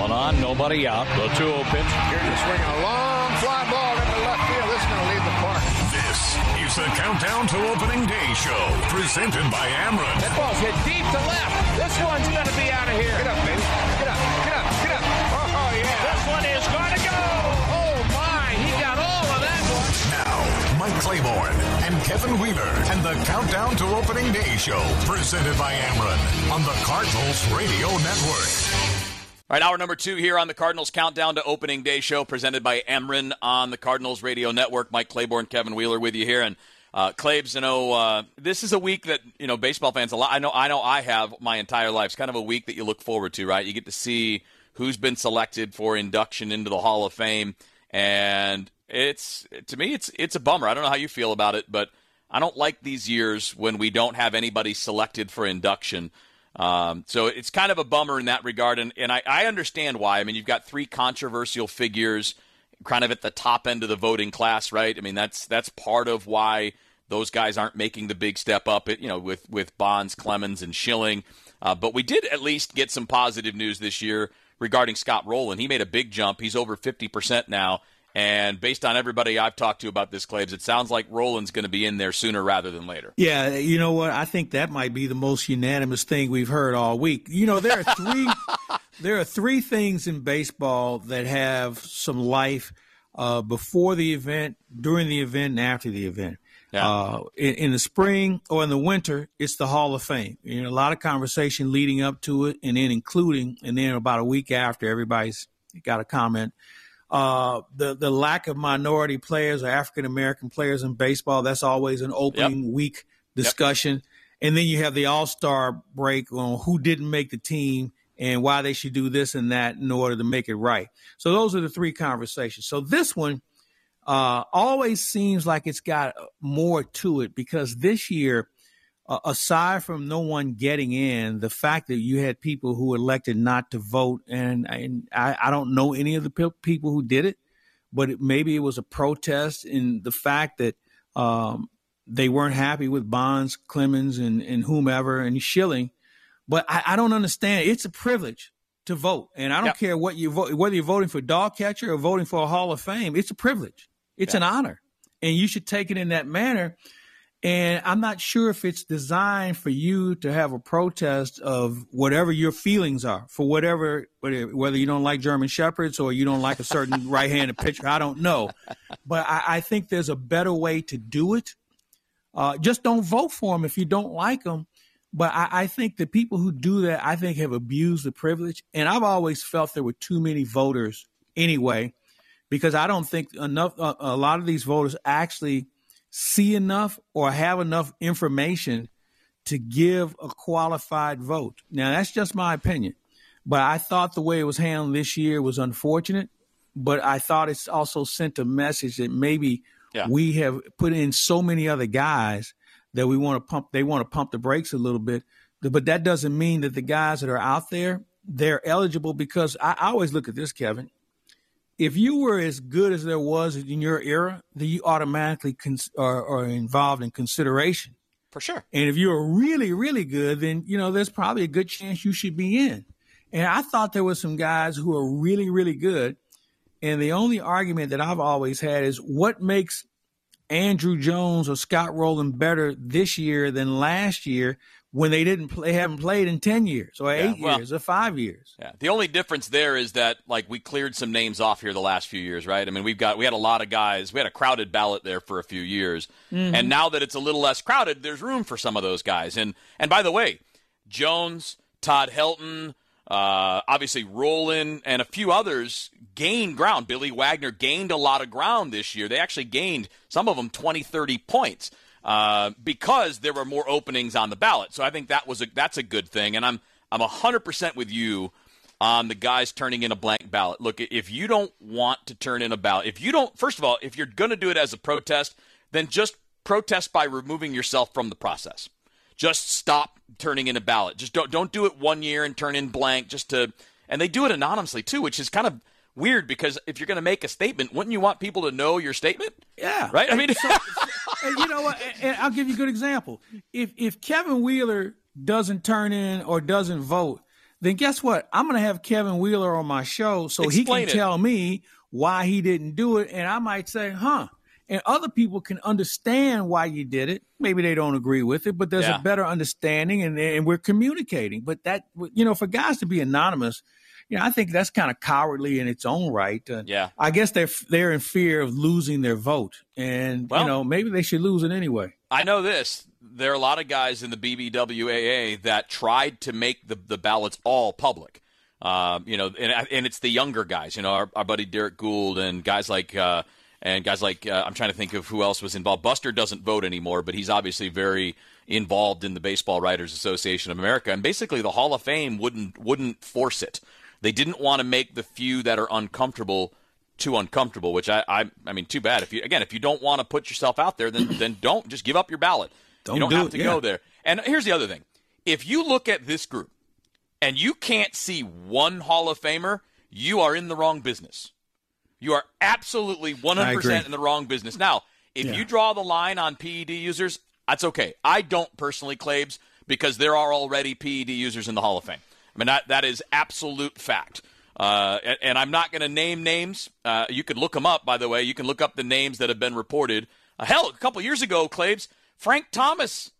One on, nobody out. The 2 0 pitch. Here to swing a long fly ball into left field. This is going to leave the park. This is the Countdown to Opening Day show presented by Ameren. That ball's hit deep to left. This one's going to be out of here. Get up, baby. Get up, get up, get up. Oh, oh yeah. This one is going to go. Oh, my. He got all of that one. Now, Mike Claiborne and Kevin Wheeler and the Countdown to Opening Day show presented by Ameren on the Cardinals Radio Network. All right, hour number two here on the Cardinals Countdown to Opening Day show presented by Ameren on the Cardinals Radio Network. Mike Claiborne, Kevin Wheeler with you here. And uh, Claibs, you know, uh, this is a week that, you know, baseball fans, a lot, I know, I know I have my entire life. It's kind of a week that you look forward to, right? You get to see who's been selected for induction into the Hall of Fame. And it's, to me, it's, it's a bummer. I don't know how you feel about it, but I don't like these years when we don't have anybody selected for induction. Um, so it's kind of a bummer in that regard, and, and I, I understand why. I mean, you've got three controversial figures, kind of at the top end of the voting class, right? I mean, that's that's part of why those guys aren't making the big step up. You know, with with Bonds, Clemens, and Schilling. Uh, but we did at least get some positive news this year regarding Scott Rolen. He made a big jump. He's over fifty percent now, and based on everybody I've talked to about this, Claibs, it sounds like Rolen's going to be in there sooner rather than later. Yeah, you know what? I think that might be the most unanimous thing we've heard all week. You know, there are three there are three things in baseball that have some life uh, before the event, during the event, and after the event. Yeah. Uh, in, in, the spring or in the winter, it's the Hall of Fame. You know, a lot of conversation leading up to it, and then including, and then about a week after, everybody's got a comment uh, the the lack of minority players or African American players in baseball. That's always an opening yep. week discussion. Yep. And then you have the All Star break on who didn't make the team and why they should do this and that in order to make it right. So those are the three conversations. So this one uh, always seems like it's got more to it because this year uh, aside from no one getting in, the fact that you had people who elected not to vote, and, and I, I, don't know any of the pe- people who did it, but it, maybe it was a protest in the fact that um, they weren't happy with Bonds, Clemens, and, and whomever, and Schilling. But I, I, don't understand. It's a privilege to vote, and I don't yep. care what you vote, whether you're voting for dog catcher or voting for a Hall of Fame. It's a privilege. It's an honor, and you should take it in that manner. And I'm not sure if it's designed for you to have a protest of whatever your feelings are for whatever, whether you don't like German Shepherds or you don't like a certain right handed pitcher. I don't know. But I, I, think there's a better way to do it. Uh, just don't vote for them if you don't like them. But I, I think the people who do that, I think, have abused the privilege. And I've always felt there were too many voters anyway, because I don't think enough. A, a lot of these voters actually see enough or have enough information to give a qualified vote. Now, that's just my opinion. But I thought the way it was handled this year was unfortunate. But I thought it's also sent a message that maybe yeah. we have put in so many other guys that we want to pump. They want to pump the brakes a little bit. But that doesn't mean that the guys that are out there they're eligible because I, I always look at this, Kevin. If you were as good as there was in your era, then you automatically cons- are, are involved in consideration for sure. And if you're really, really good, then you know there's probably a good chance you should be in. And I thought there were some guys who are really, really good. And the only argument that I've always had is what makes Andruw Jones or Scott Rolen better this year than last year when they didn't play, haven't played in 10 years or Yeah, eight well- years or five years. Yeah. The only difference there is that like we cleared some names off here the last few years, right? I mean, we've got we had a lot of guys. We had a crowded ballot there for a few years. Mhm. And now that it's a little less crowded, there's room for some of those guys. And and by the way, Jones, Todd Helton, uh, obviously Rolen, and a few others gained ground. Billy Wagner gained a lot of ground this year. They actually gained some of them 20, 30 points uh, because there were more openings on the ballot. So I think that was a that's a good thing. And I'm I'm 100% with you on the guys turning in a blank ballot. Look, if you don't want to turn in a ballot, if you don't, first of all, if you're going to do it as a protest, then just protest by removing yourself from the process. Just stop turning in a ballot. Just don't don't do it one year and turn in blank. Just to, and they do it anonymously too, which is kind of weird because if you're going to make a statement, wouldn't you want people to know your statement? Yeah. Right. I mean, So- and you know what? And- I'll give you a good example. If if Kevin Wheeler doesn't turn in or doesn't vote, then guess what? I'm going to have Kevin Wheeler on my show so Explain he it. can tell me why he didn't do it, and I might say, "Huh." And other people can understand why you did it. Maybe they don't agree with it, but there's Yeah. a better understanding, and, and we're communicating. But that, you know, for guys to be anonymous, you know, I think that's kind of cowardly in its own right. Uh, Yeah. I guess they're they're in fear of losing their vote, and Well- you know maybe they should lose it anyway. I know this. There are a lot of guys in the BBWAA that tried to make the, the ballots all public. Uh, you know, and, and it's the younger guys. You know, our, our buddy Derrick Goold and guys like uh, and guys like uh, I'm trying to think of who else was involved. Buster doesn't vote anymore, but he's obviously very involved in the Baseball Writers Association of America. And basically, the Hall of Fame wouldn't wouldn't force it. They didn't want to make the few that are uncomfortable too uncomfortable, which I, I, I mean, too bad. If you again, if you don't want to put yourself out there, then then don't just give up your ballot. Don't you don't do have it, to yeah. go there. And here's the other thing: if you look at this group and you can't see one Hall of Famer, you are in the wrong business. You are absolutely 100% in the wrong business. Now, if Yeah. you draw the line on PED users, that's okay. I don't personally, Claibs, because there are already PED users in the Hall of Fame. I mean, that, that is absolute fact. Uh, and, and I'm not going to name names. Uh, you could look them up, by the way. You can look up the names that have been reported. Uh, hell, a couple years ago, Claibs, Frank Thomas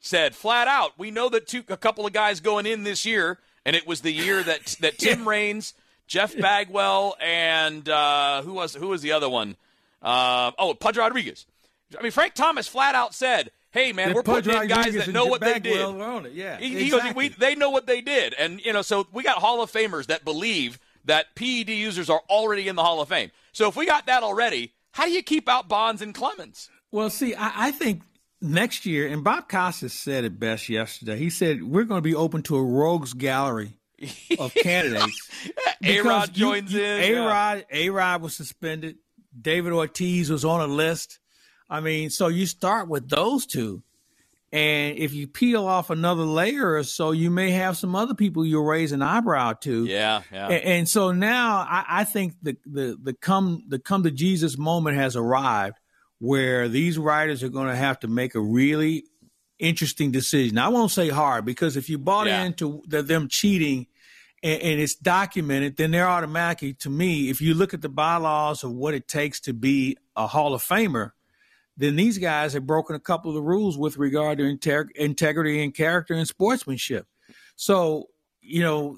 said flat out, we know that two, a couple of guys going in this year, and it was the year that that Tim Raines, Jeff Bagwell, and uh, who was who was the other one? Uh, oh, Pudge Rodriguez. I mean, Frank Thomas flat out said, "Hey, man, we're putting in guys that know what they did." Yeah, He, he goes, exactly. we, they know what they did, and you know, so we got Hall of Famers that believe that PED users are already in the Hall of Fame. So if we got that already, how do you keep out Bonds and Clemens? Well, see, I, I think next year, and Bob Costas said it best yesterday. He said we're going to be open to a rogues gallery of candidates. A-Rod Because you- joins you- in. A-Rod, A-Rod was suspended. David Ortiz was on a list. I mean, so you start with those two. And if you peel off another layer or so, you may have some other people you'll raise an eyebrow to. Yeah, yeah. And, and so now I, I think the, the the come the come to Jesus moment has arrived where these writers are going to have to make a really interesting decision. I won't say hard because if you bought Yeah. into the, them cheating and, and it's documented, then they're automatically, to me, if you look at the bylaws of what it takes to be a Hall of Famer, then these guys have broken a couple of the rules with regard to integ- integrity and character and sportsmanship. So, you know,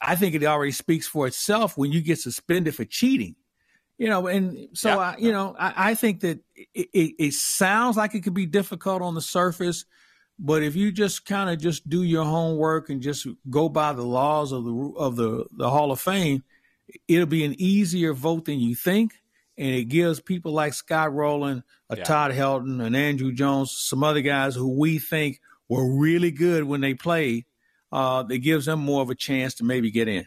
I think it already speaks for itself when you get suspended for cheating. You know, and so Yeah. I, you know, I, I think that it, it, it sounds like it could be difficult on the surface, But if you just kind of just do your homework and just go by the laws of the of the the Hall of Fame, it'll be an easier vote than you think, and it gives people like Scott Rolen, a Yeah. Todd Helton, and Andruw Jones, some other guys who we think were really good when they played. Uh, it gives them more of a chance to maybe get in.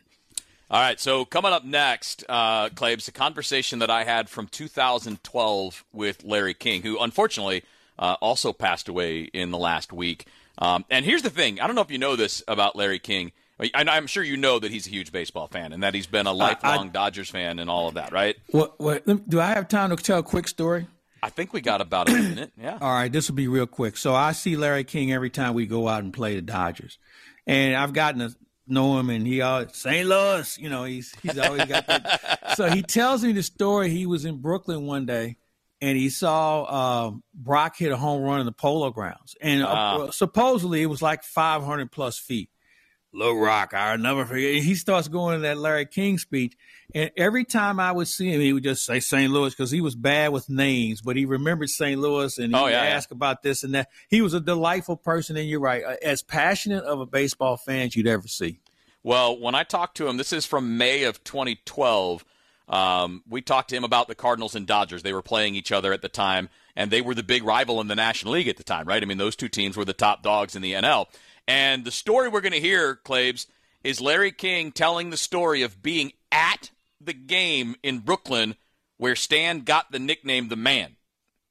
All right, so coming up next, uh, Claibs, a conversation that I had from 2012 with Larry King, who unfortunately uh, also passed away in the last week. Um, and here's the thing I don't know if you know this about Larry King. I, I'm sure you know that he's a huge baseball fan and that he's been a lifelong Dodgers fan and all of that, right? What, what, do I have time to tell a quick story? I think we got about a minute. Yeah. All right, this will be real quick. So I see Larry King every time we go out and play the Dodgers, and I've gotten to know him, and he always St. Louis. You know, he's he's always got that. so he tells me the story. He was in Brooklyn one day, and he saw uh, Brock hit a home run in the Polo Grounds, and uh, Ah. supposedly it was like 500 plus feet. Lil Rock, I'll never forget. He starts going to that Larry King speech, and every time I would see him, he would just say St. Louis because he was bad with names, but he remembered St. Louis and he Oh, would yeah, yeah. ask about this and that. He was a delightful person, and you're right, uh, as passionate of a baseball fan as you'd ever see. Well, when I talked to him, this is from May of 2012. Um, we talked to him about the Cardinals and Dodgers. They were playing each other at the time, and they were the big rival in the National League at the time, right? I mean, those two teams were the top dogs in the NL. And the story we're going to hear, Claibs, is Larry King telling the story of being at the game in Brooklyn where Stan got the nickname the Man.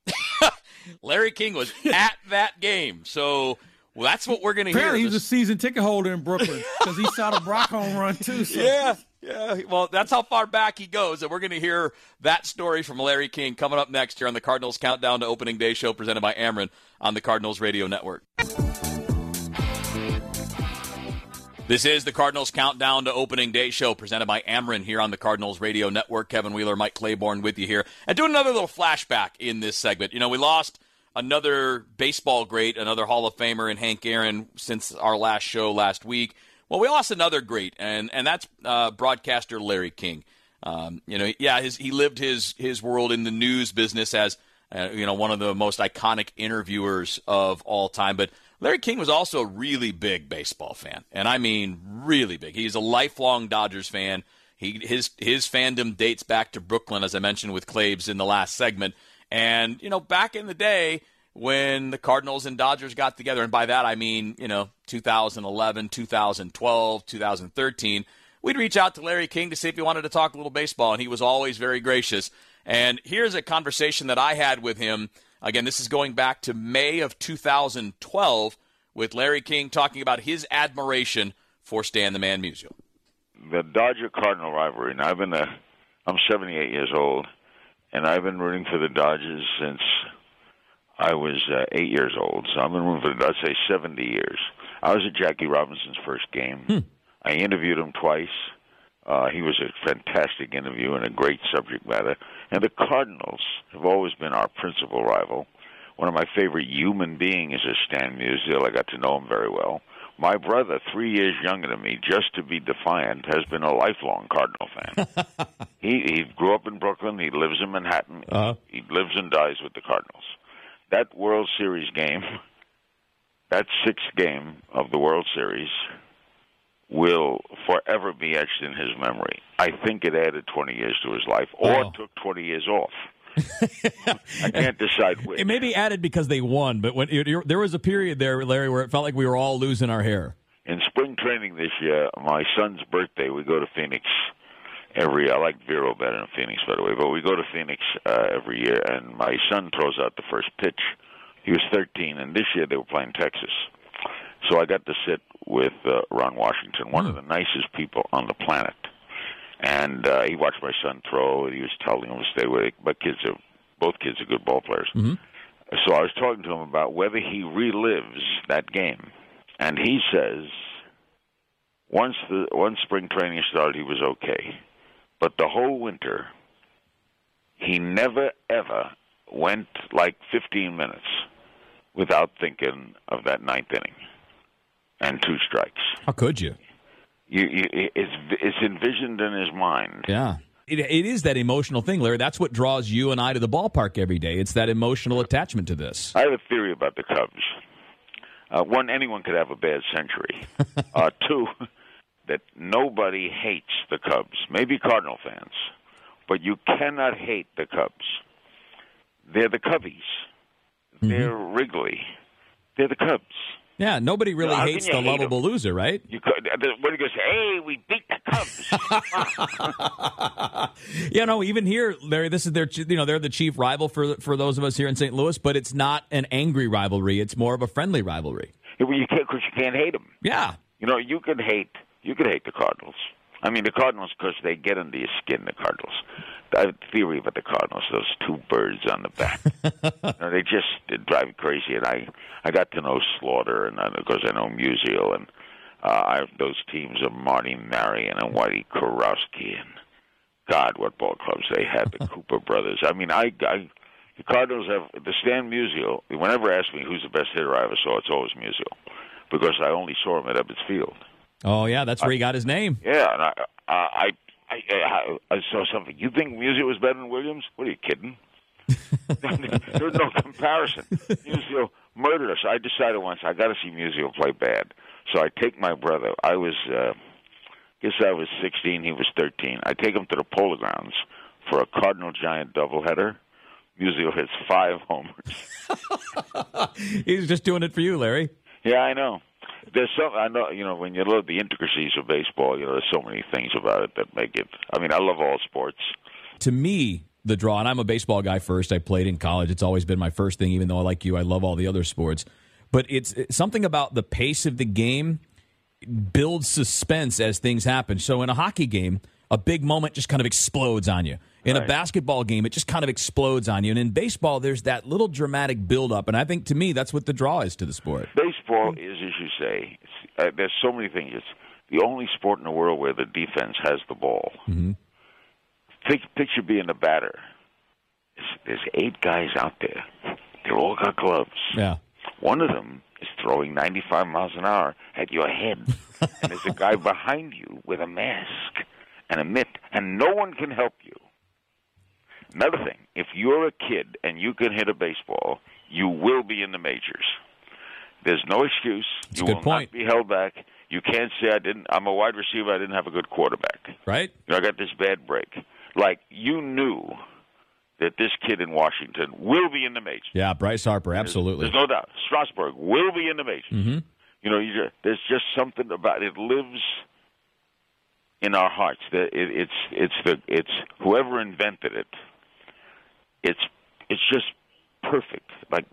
Larry King was at that game. So well, that's what we're going to hear. Apparently, he was a season ticket holder in Brooklyn because he saw the Brock home run too. So. Yeah, yeah. Well, that's how far back he goes, and we're going to hear that story from Larry King coming up next here on the Cardinals Countdown to Opening Day show presented by Ameren on the Cardinals Radio Network. This is the Cardinals Countdown to Opening Day show presented by Ameren here on the Cardinals Radio Network. Kevin Wheeler, Mike Claiborne with you here. And doing another little flashback in this segment. You know, we lost another baseball great, another Hall of Famer in Hank Aaron since our last show last week. Well, we lost another great, and, and that's uh, broadcaster Larry King. Um, you know, yeah, his, he lived his, his world in the news business as uh, you know one of the most iconic interviewers of all time. But Larry King was also a really big baseball fan, and I mean really big. He's a lifelong Dodgers fan. He his his fandom dates back to Brooklyn, as I mentioned with Claibs in the last segment. And you know, back in the day when the Cardinals and Dodgers got together, and by that I mean you know 2011, 2012, 2013 we'd reach out to Larry King to see if he wanted to talk a little baseball, and he was always very gracious. And here's a conversation that I had with him. Again, this is going back to May of 2012 with Larry King talking about his admiration for Stan the Man Musial. the Dodger Cardinal rivalry. And I've been a, I'm 78 years old, and I've been rooting for the Dodgers since I was uh, eight years old. So I've been rooting for the I'd say 70 years. I was at Jackie Robinson's first game. I interviewed him twice. Uh, he was a fantastic interview and a great subject matter. And the Cardinals have always been our principal rival. One of my favorite human beings is Stan Musial. I got to know him very well. My brother, three years younger than me, just to be defiant, has been a lifelong Cardinal fan. he he grew up in Brooklyn. He lives in Manhattan. Uh-huh. He lives and dies with the Cardinals. That World Series game, that sixth game of the World Series, will forever be etched in his memory. I think it added 20 years to his life, or Wow. took 20 years off. I can't decide which. It may be added because they won, but when it, there was a period there, Larry, where it felt like we were all losing our hair. In spring training this year, my son's birthday, we go to Phoenix every. I like Vero better than Phoenix, by the way, but we go to Phoenix uh, every year, and my son throws out the first pitch. He was 13, and this year they were playing Texas. So I got to sit with uh, Ron Washington, one of the nicest people on the planet. And uh, he watched my son throw, and he was telling him to stay with. But kids are both kids are good ball players. So I was talking to him about whether he relives that game, and he says once the once spring training started, he was okay, but the whole winter, he never ever went like 15 minutes without thinking of that ninth inning and two strikes. How could you? You, you it's it's envisioned in his mind. Yeah. It, it is that emotional thing, Larry. That's what draws you and I to the ballpark every day. It's that emotional attachment to this. I have a theory about the Cubs. Uh, one, anyone could have a bad century. uh, two, that nobody hates the Cubs. Maybe Cardinal fans, but you cannot hate the Cubs. They're the Cubbies. They're Wrigley. They're the Cubs. Yeah, nobody really hates the hate lovable loser, right? You could, uh, what are you going to say? Hey, we beat the Cubs. You know, even here, Larry, this is their, you know, they're the chief rival for for those of us here in St. Louis, but it's not an angry rivalry; it's more of a friendly rivalry. Yeah, well, you can't because you can't hate them. Yeah, You know, you could hate you could hate the Cardinals. I mean, the Cardinals because they get under your skin. The Cardinals. I have a theory about the Cardinals. Those two birds on the back. you know, they just they drive me crazy. And I I got to know Slaughter, and of course I know Musial, and uh, I, those teams of Marty Marion and Whitey Kurowski, and God, what ball clubs they had. The Cooper brothers. I mean, I I. The Cardinals have the Stan Musial. Whenever asked me who's the best hitter I ever saw, it's always Musial, because I only saw him at Ebbets Field. Oh yeah, that's where he got his name. Yeah, and I, I, I, I, I saw something. You think Musial was better than Williams? What are you kidding? There's no comparison. Musial murdered us. I decided once I got to see Musial play bad, so I take my brother. I was, uh, guess I was 16. He was 13. I take him to the Polo Grounds for a Cardinal Giant doubleheader. Musial hits five homers. He's just doing it for you, Larry. Yeah, I know. There's some I know. You know, when you look at the intricacies of baseball, you know, there's so many things about it that make it. I mean, I love all sports. To me, the draw, and I'm a baseball guy first. I played in college. It's always been my first thing, even though I like you, I love all the other sports. But it's it's something about the pace of the game builds suspense as things happen. So in a hockey game, a big moment just kind of explodes on you. In a basketball game, it just kind of explodes on you. And in baseball, there's that little dramatic buildup. And I think to me, that's what the draw is to the sport. Baseball is, as you say, it's, uh, there's so many things. It's the only sport in the world where the defense has the ball. Mm-hmm. Think, picture being the batter. There's, there's eight guys out there. They all got gloves. Yeah. One of them is throwing 95 miles an hour at your head, and there's a guy behind you with a mask and a mitt, and no one can help you. Another thing, if you're a kid and you can hit a baseball, you will be in the majors. There's no excuse. That's you will point. not be held back. You can't say I didn't. I'm a wide receiver. I didn't have a good quarterback. Right? You know, I got this bad break. Like you knew that this kid in Washington will be in the majors. Yeah, Bryce Harper, absolutely. There's no doubt. Strasburg will be in the majors. Mm-hmm. You know, you just, there's just something about it lives in our hearts. That it, it's it's the it's whoever invented it. It's it's just perfect. Like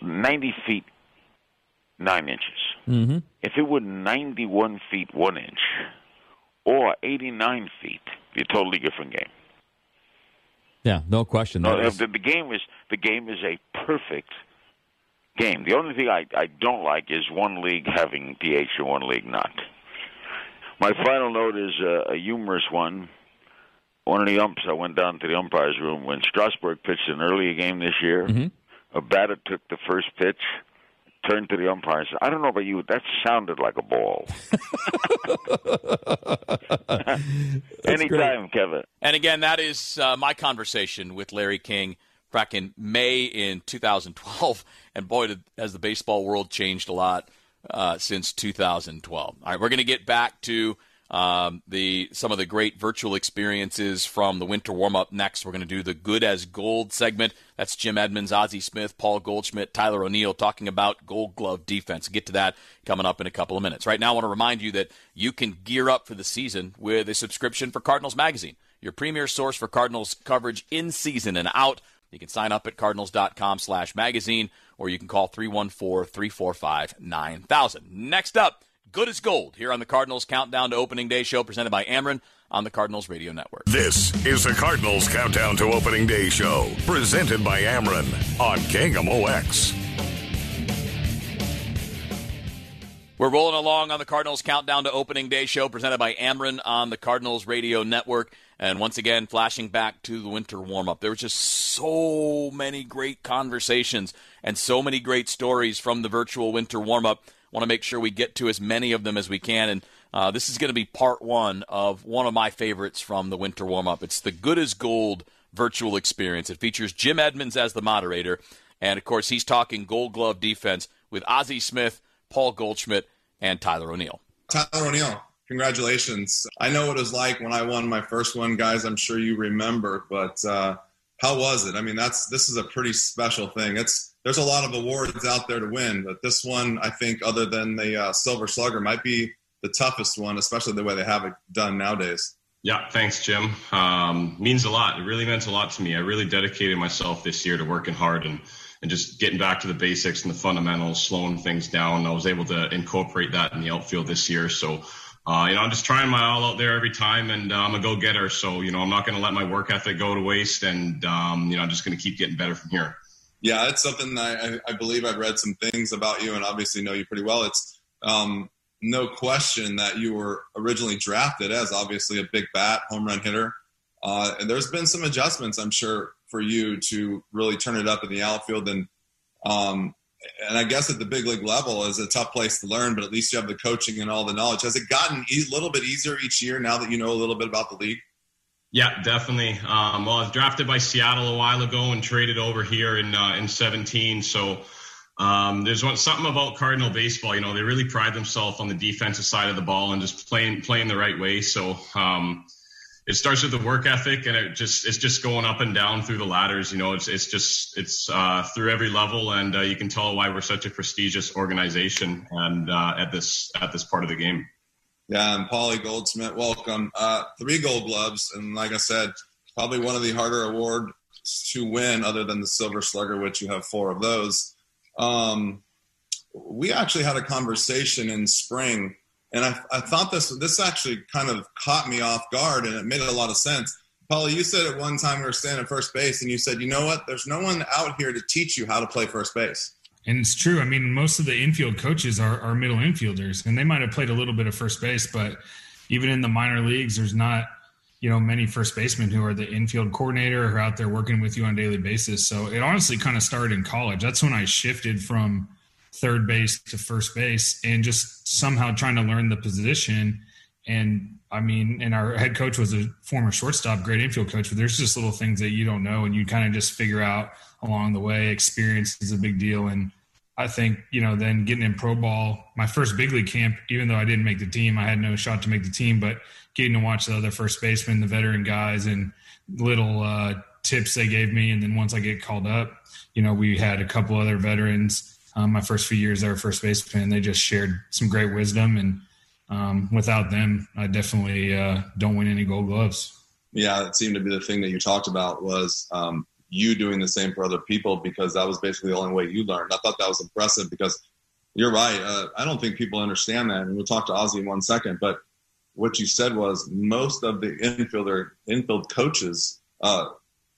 ninety feet nine inches. Mm-hmm. If it were ninety one feet one inch, or eighty nine feet, it'd be a totally different game. Yeah, no question. No, the, the game is the game is a perfect game. The only thing I I don't like is one league having DH and one league not. My final note is uh, a humorous one. One of the umps, I went down to the umpires' room when Strasburg pitched an earlier game this year. A batter took the first pitch, turned to the umpire and said, "I don't know about you, that sounded like a ball." Anytime, Kevin. And again, that is uh, my conversation with Larry King back in May in 2012. And boy, did, has the baseball world changed a lot uh, since 2012. All right, we're going to get back to um, the some of the great virtual experiences from the winter warm up next. We're going to do the good as gold segment. That's Jim Edmonds, Ozzie Smith, Paul Goldschmidt, Tyler O'Neill talking about Gold Glove defense. Get to that coming up in a couple of minutes. Right now, I want to remind you that you can gear up for the season with a subscription for Cardinals Magazine, your premier source for Cardinals coverage in season and out. You can sign up at cardinals.com slash magazine or you can call 314-345-9000. Next up, good as gold here on the Cardinals Countdown to Opening Day show presented by Ameren on the Cardinals Radio Network. This is the Cardinals Countdown to Opening Day show, presented by Ameren on KMOX. We're rolling along on the Cardinals Countdown to Opening Day show presented by Ameren on the Cardinals Radio Network. And once again, flashing back to the winter warm up. There was just so many great conversations and so many great stories from the virtual winter warm up. Want to make sure we get to as many of them as we can. And uh, this is going to be part one of one of my favorites from the winter warm up. It's the Good as Gold virtual experience. It features Jim Edmonds as the moderator. And of course, he's talking gold glove defense with Ozzie Smith Paul Goldschmidt and Tyler O'Neill. Tyler O'Neill, congratulations. I know what it was like when I won my first one, guys. I'm sure you remember, but uh, how was it? I mean, that's this is a pretty special thing. It's there's a lot of awards out there to win, but this one, I think, other than the uh, Silver Slugger, might be the toughest one, especially the way they have it done nowadays. Yeah, thanks, Jim. Um, means a lot. It really meant a lot to me. I really dedicated myself this year to working hard and and just getting back to the basics and the fundamentals, slowing things down. I was able to incorporate that in the outfield this year. So, uh, you know, I'm just trying my all out there every time, and uh, I'm a go getter. So, you know, I'm not going to let my work ethic go to waste, and um, you know, I'm just going to keep getting better from here. Yeah, it's something I, I, believe I've read some things about you, and obviously know you pretty well. It's um, no question that you were originally drafted as obviously a big bat, home run hitter. Uh, and there's been some adjustments, I'm sure, for you to really turn it up in the outfield. And um, and I guess at the big league level is a tough place to learn, but at least you have the coaching and all the knowledge. Has it gotten a little bit easier each year now that you know a little bit about the league? Yeah, definitely. Um, well, I was drafted by Seattle a while ago and traded over here in uh, in 17. So um, there's one, something about Cardinal baseball. You know, they really pride themselves on the defensive side of the ball and just playing playing the right way. So um, it starts with the work ethic, and it just it's just going up and down through the ladders. You know, it's it's just it's uh, through every level, and uh, you can tell why we're such a prestigious organization and uh, at this at this part of the game. Yeah, and Paulie Goldschmidt. welcome. Uh, three Gold Gloves, and like I said, probably one of the harder awards to win, other than the Silver Slugger, which you have four of those. Um, we actually had a conversation in spring, and I, I thought this this actually kind of caught me off guard, and it made a lot of sense. Paulie, you said at one time we were standing at first base, and you said, "You know what? There's no one out here to teach you how to play first base." And it's true. I mean, most of the infield coaches are, are middle infielders, and they might have played a little bit of first base, but even in the minor leagues, there's not you know many first basemen who are the infield coordinator are out there working with you on a daily basis so it honestly kind of started in college that's when i shifted from third base to first base and just somehow trying to learn the position and i mean and our head coach was a former shortstop great infield coach but there's just little things that you don't know and you kind of just figure out along the way experience is a big deal and I think, you know, then getting in pro ball, my first big league camp, even though I didn't make the team, I had no shot to make the team, but getting to watch the other first baseman, the veteran guys, and little uh, tips they gave me. And then once I get called up, you know, we had a couple other veterans. Um, my first few years there, first baseman, they just shared some great wisdom. And um, without them, I definitely uh, don't win any gold gloves. Yeah, it seemed to be the thing that you talked about was um, you doing the same for other people because that was basically the only way you learned. I thought that was impressive because you're right. Uh, I don't think people understand that. And we'll talk to Ozzie in one second. But what you said was most of the infielder infield coaches. Uh,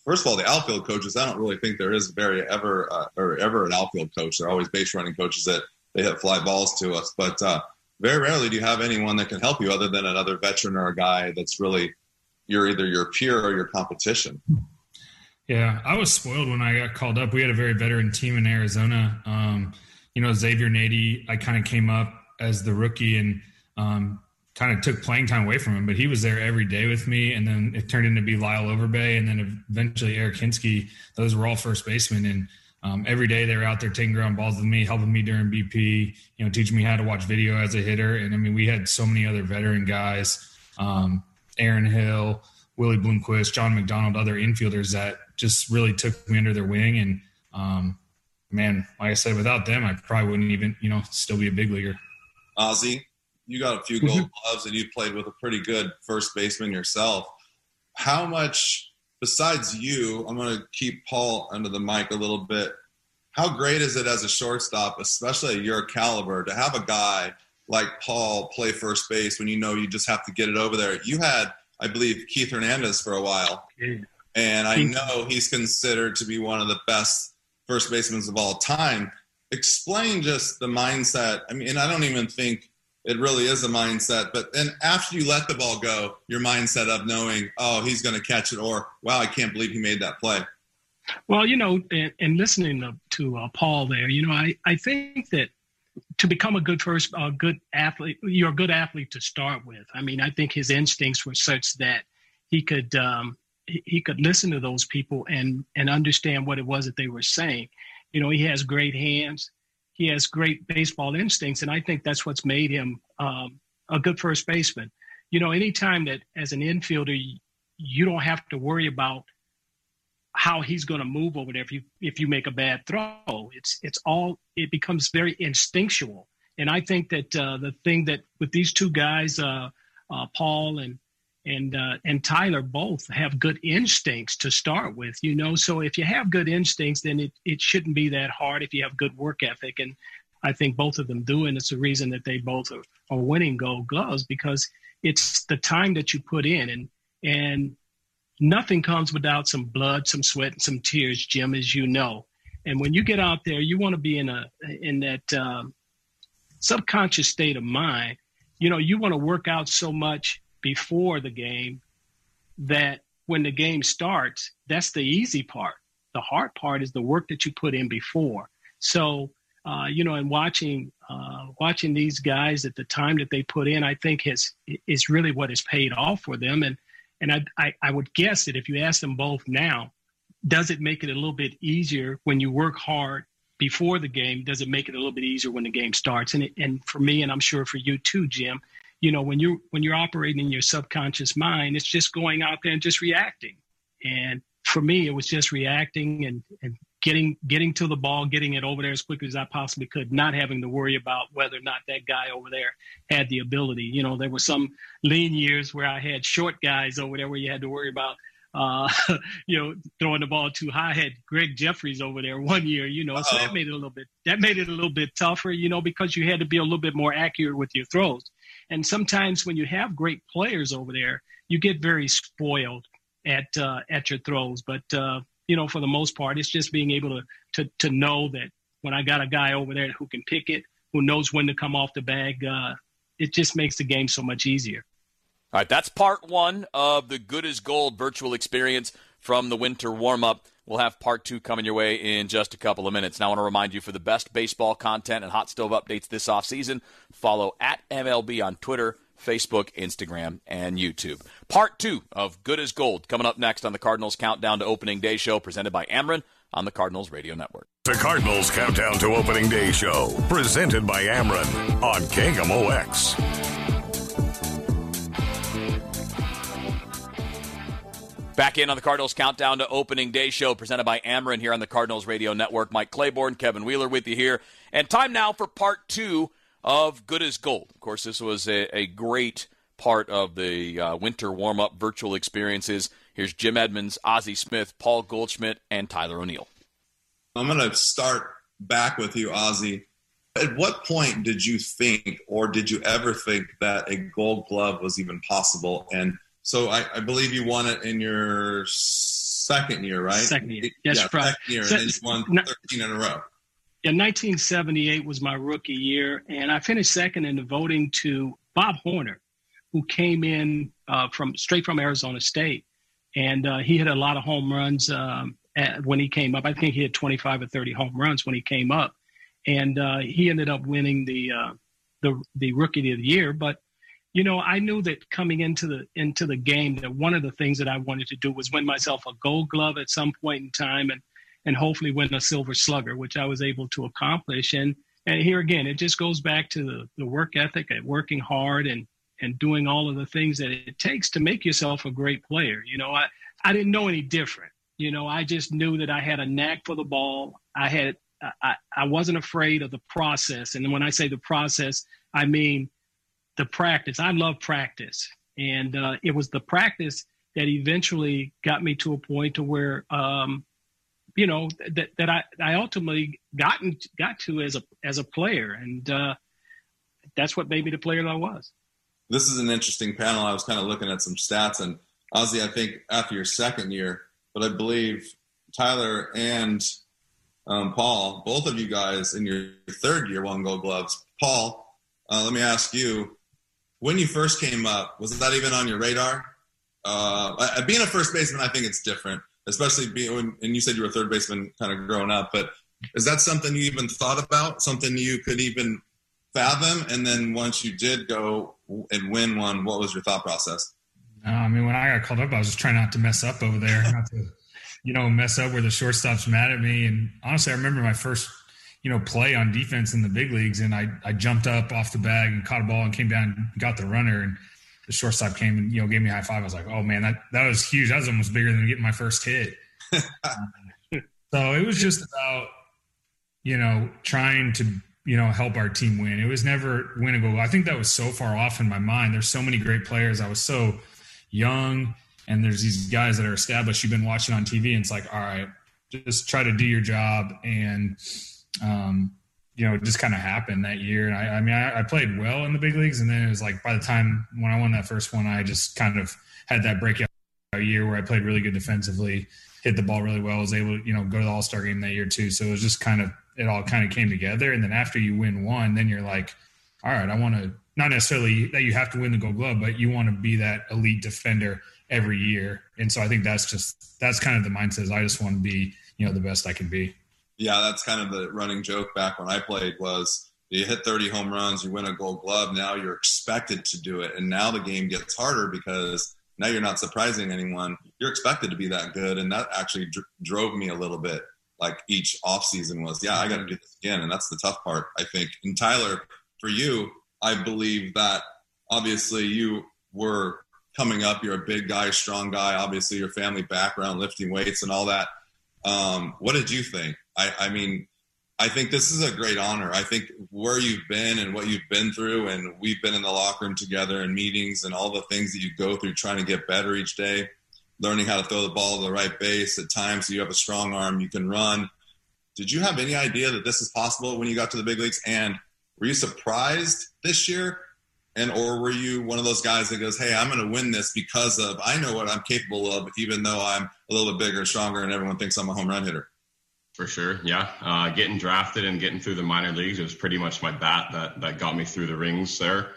first of all, the outfield coaches. I don't really think there is very ever uh, or ever an outfield coach. They're always base running coaches that they hit fly balls to us. But uh, very rarely do you have anyone that can help you other than another veteran or a guy that's really you're either your peer or your competition. Yeah, I was spoiled when I got called up. We had a very veteran team in Arizona. Um, you know, Xavier Nady, I kind of came up as the rookie and um, kind of took playing time away from him, but he was there every day with me. And then it turned into be Lyle Overbay and then eventually Eric Hinske. Those were all first basemen. And um, every day they were out there taking ground balls with me, helping me during BP, you know, teaching me how to watch video as a hitter. And I mean, we had so many other veteran guys, um, Aaron Hill, Willie Bloomquist, John McDonald, other infielders that just really took me under their wing. And, um, man, like I said, without them, I probably wouldn't even, you know, still be a big leaguer. Ozzie, you got a few gold gloves and you played with a pretty good first baseman yourself. How much, besides you, I'm going to keep Paul under the mic a little bit. How great is it as a shortstop, especially at your caliber, to have a guy like Paul play first base when you know you just have to get it over there? You had, I believe, Keith Hernandez for a while. And I know he's considered to be one of the best first basemen of all time. Explain just the mindset. I mean, I don't even think it really is a mindset. But then after you let the ball go, your mindset of knowing, oh, he's going to catch it, or wow, I can't believe he made that play. Well, you know, and, and listening to, to uh, Paul there, you know, I, I think that to become a good first, a uh, good athlete, you're a good athlete to start with. I mean, I think his instincts were such that he could um, he could listen to those people and and understand what it was that they were saying. You know, he has great hands. He has great baseball instincts, and I think that's what's made him um, a good first baseman. You know, anytime that as an infielder, you don't have to worry about how he's going to move over there if you if you make a bad throw. It's it's all it becomes very instinctual. And I think that uh, the thing that with these two guys, uh, uh, Paul and and uh, and Tyler both have good instincts to start with, you know. So if you have good instincts, then it, it shouldn't be that hard if you have good work ethic. And I think both of them do, and it's the reason that they both are, are winning Gold Gloves because it's the time that you put in, and and nothing comes without some blood, some sweat, and some tears, Jim, as you know. And when you get out there, you want to be in a in that um, subconscious state of mind. You know, you want to work out so much before the game that when the game starts, that's the easy part. The hard part is the work that you put in before. So, uh, you know, and watching uh, watching these guys at the time that they put in, I think has is really what has paid off for them. And and I, I, I would guess that if you ask them both now, does it make it a little bit easier when you work hard before the game? Does it make it a little bit easier when the game starts? And it, and for me, and I'm sure for you too, Jim, you know, when you when you're operating in your subconscious mind, it's just going out there and just reacting. And for me, it was just reacting and, and getting getting to the ball, getting it over there as quickly as I possibly could, not having to worry about whether or not that guy over there had the ability. You know, there were some lean years where I had short guys over there where you had to worry about uh, you know, throwing the ball too high. I had Gregg Jefferies over there one year, you know, Uh-oh. so that made it a little bit that made it a little bit tougher, you know, because you had to be a little bit more accurate with your throws. And sometimes when you have great players over there, you get very spoiled at uh, at your throws. But uh, you know, for the most part, it's just being able to to to know that when I got a guy over there who can pick it, who knows when to come off the bag, uh, it just makes the game so much easier. All right, that's part one of the Good as Gold virtual experience from the winter warm up. We'll have part two coming your way in just a couple of minutes. Now, I want to remind you for the best baseball content and hot stove updates this offseason, follow at MLB on Twitter, Facebook, Instagram, and YouTube. Part two of Good as Gold coming up next on the Cardinals Countdown to Opening Day show presented by Ameren on the Cardinals Radio Network. The Cardinals Countdown to Opening Day show presented by Ameren on KMOX. Back in on the Cardinals Countdown to Opening Day show presented by Ameren here on the Cardinals Radio Network. Mike Claiborne, Kevin Wheeler with you here. And time now for part two of Good as Gold. Of course, this was a, a great part of the uh, winter warm up virtual experiences. Here's Jim Edmonds, Ozzie Smith, Paul Goldschmidt, and Tyler O'Neill. I'm going to start back with you, Ozzie. At what point did you think, or did you ever think, that a gold glove was even possible? And so I, I, believe you won it in your second year, right? Second year. Yes, yeah, second year, and then you won 13 in a row. Yeah, 1978 was my rookie year, and I finished second in the voting to Bob Horner, who came in uh, from straight from Arizona State, and uh, he hit a lot of home runs um, at, when he came up. I think he had 25 or 30 home runs when he came up, and uh, he ended up winning the uh, the the rookie of the year. But you know, I knew that coming into the into the game that one of the things that I wanted to do was win myself a Gold Glove at some point in time, and and hopefully win a Silver Slugger, which I was able to accomplish. And and here again, it just goes back to the, the work ethic and working hard and and doing all of the things that it takes to make yourself a great player. You know, I I didn't know any different. You know, I just knew that I had a knack for the ball. I had I, I wasn't afraid of the process. And when I say the process, I mean the practice. I love practice, and uh, it was the practice that eventually got me to a point to where, um, you know, that that I, I ultimately gotten got to as a as a player, and uh, that's what made me the player that I was. This is an interesting panel. I was kind of looking at some stats, and Ozzie, I think after your second year, but I believe Tyler and um, Paul, both of you guys in your third year won Gold Gloves. Paul, uh, let me ask you: when you first came up, was that even on your radar? Uh, being a first baseman, I think it's different, especially being, when, and you said you were a third baseman kind of growing up, but is that something you even thought about? Something you could even fathom? And then once you did go and win one, what was your thought process? No, I mean, when I got called up, I was just trying not to mess up over there, not to, you know, mess up where the shortstop's mad at me. And honestly, I remember my first you know, play on defense in the big leagues. And I, I jumped up off the bag and caught a ball and came down and got the runner. And the shortstop came and, you know, gave me a high five. I was like, oh man, that, that was huge. That was almost bigger than getting my first hit. so it was just about, you know, trying to, you know, help our team win. It was never win a goal. I think that was so far off in my mind. There's so many great players. I was so young and there's these guys that are established you've been watching on TV and it's like, all right, just try to do your job and, um, you know, it just kind of happened that year. And I, I mean, I, I, played well in the big leagues, and then it was like by the time when I won that first one, I just kind of had that breakout year where I played really good defensively, hit the ball really well, was able to, you know, go to the All Star game that year too. So it was just kind of it all kind of came together. And then after you win one, then you're like, all right, I want to not necessarily that you have to win the Gold Glove, but you want to be that elite defender every year. And so I think that's just that's kind of the mindset. I just want to be you know the best I can be yeah, that's kind of the running joke back when I played was you hit 30 home runs, you win a gold glove, now you're expected to do it. And now the game gets harder because now you're not surprising anyone. You're expected to be that good. And that actually dr- drove me a little bit. Like each offseason was, yeah, I got to do this again. And that's the tough part, I think. And Tyler, for you, I believe that obviously you were coming up. You're a big guy, strong guy. Obviously, your family background, lifting weights and all that. Um, what did you think? I, I mean, I think this is a great honor. I think where you've been and what you've been through, and we've been in the locker room together and meetings and all the things that you go through trying to get better each day, learning how to throw the ball to the right base. At times, you have a strong arm, you can run. Did you have any idea that this is possible when you got to the big leagues? And were you surprised this year? And or were you one of those guys that goes, "Hey, I'm going to win this because of I know what I'm capable of, even though I'm a little bit bigger, stronger, and everyone thinks I'm a home run hitter." For sure, yeah. Uh, getting drafted and getting through the minor leagues was pretty much my bat that that got me through the rings there.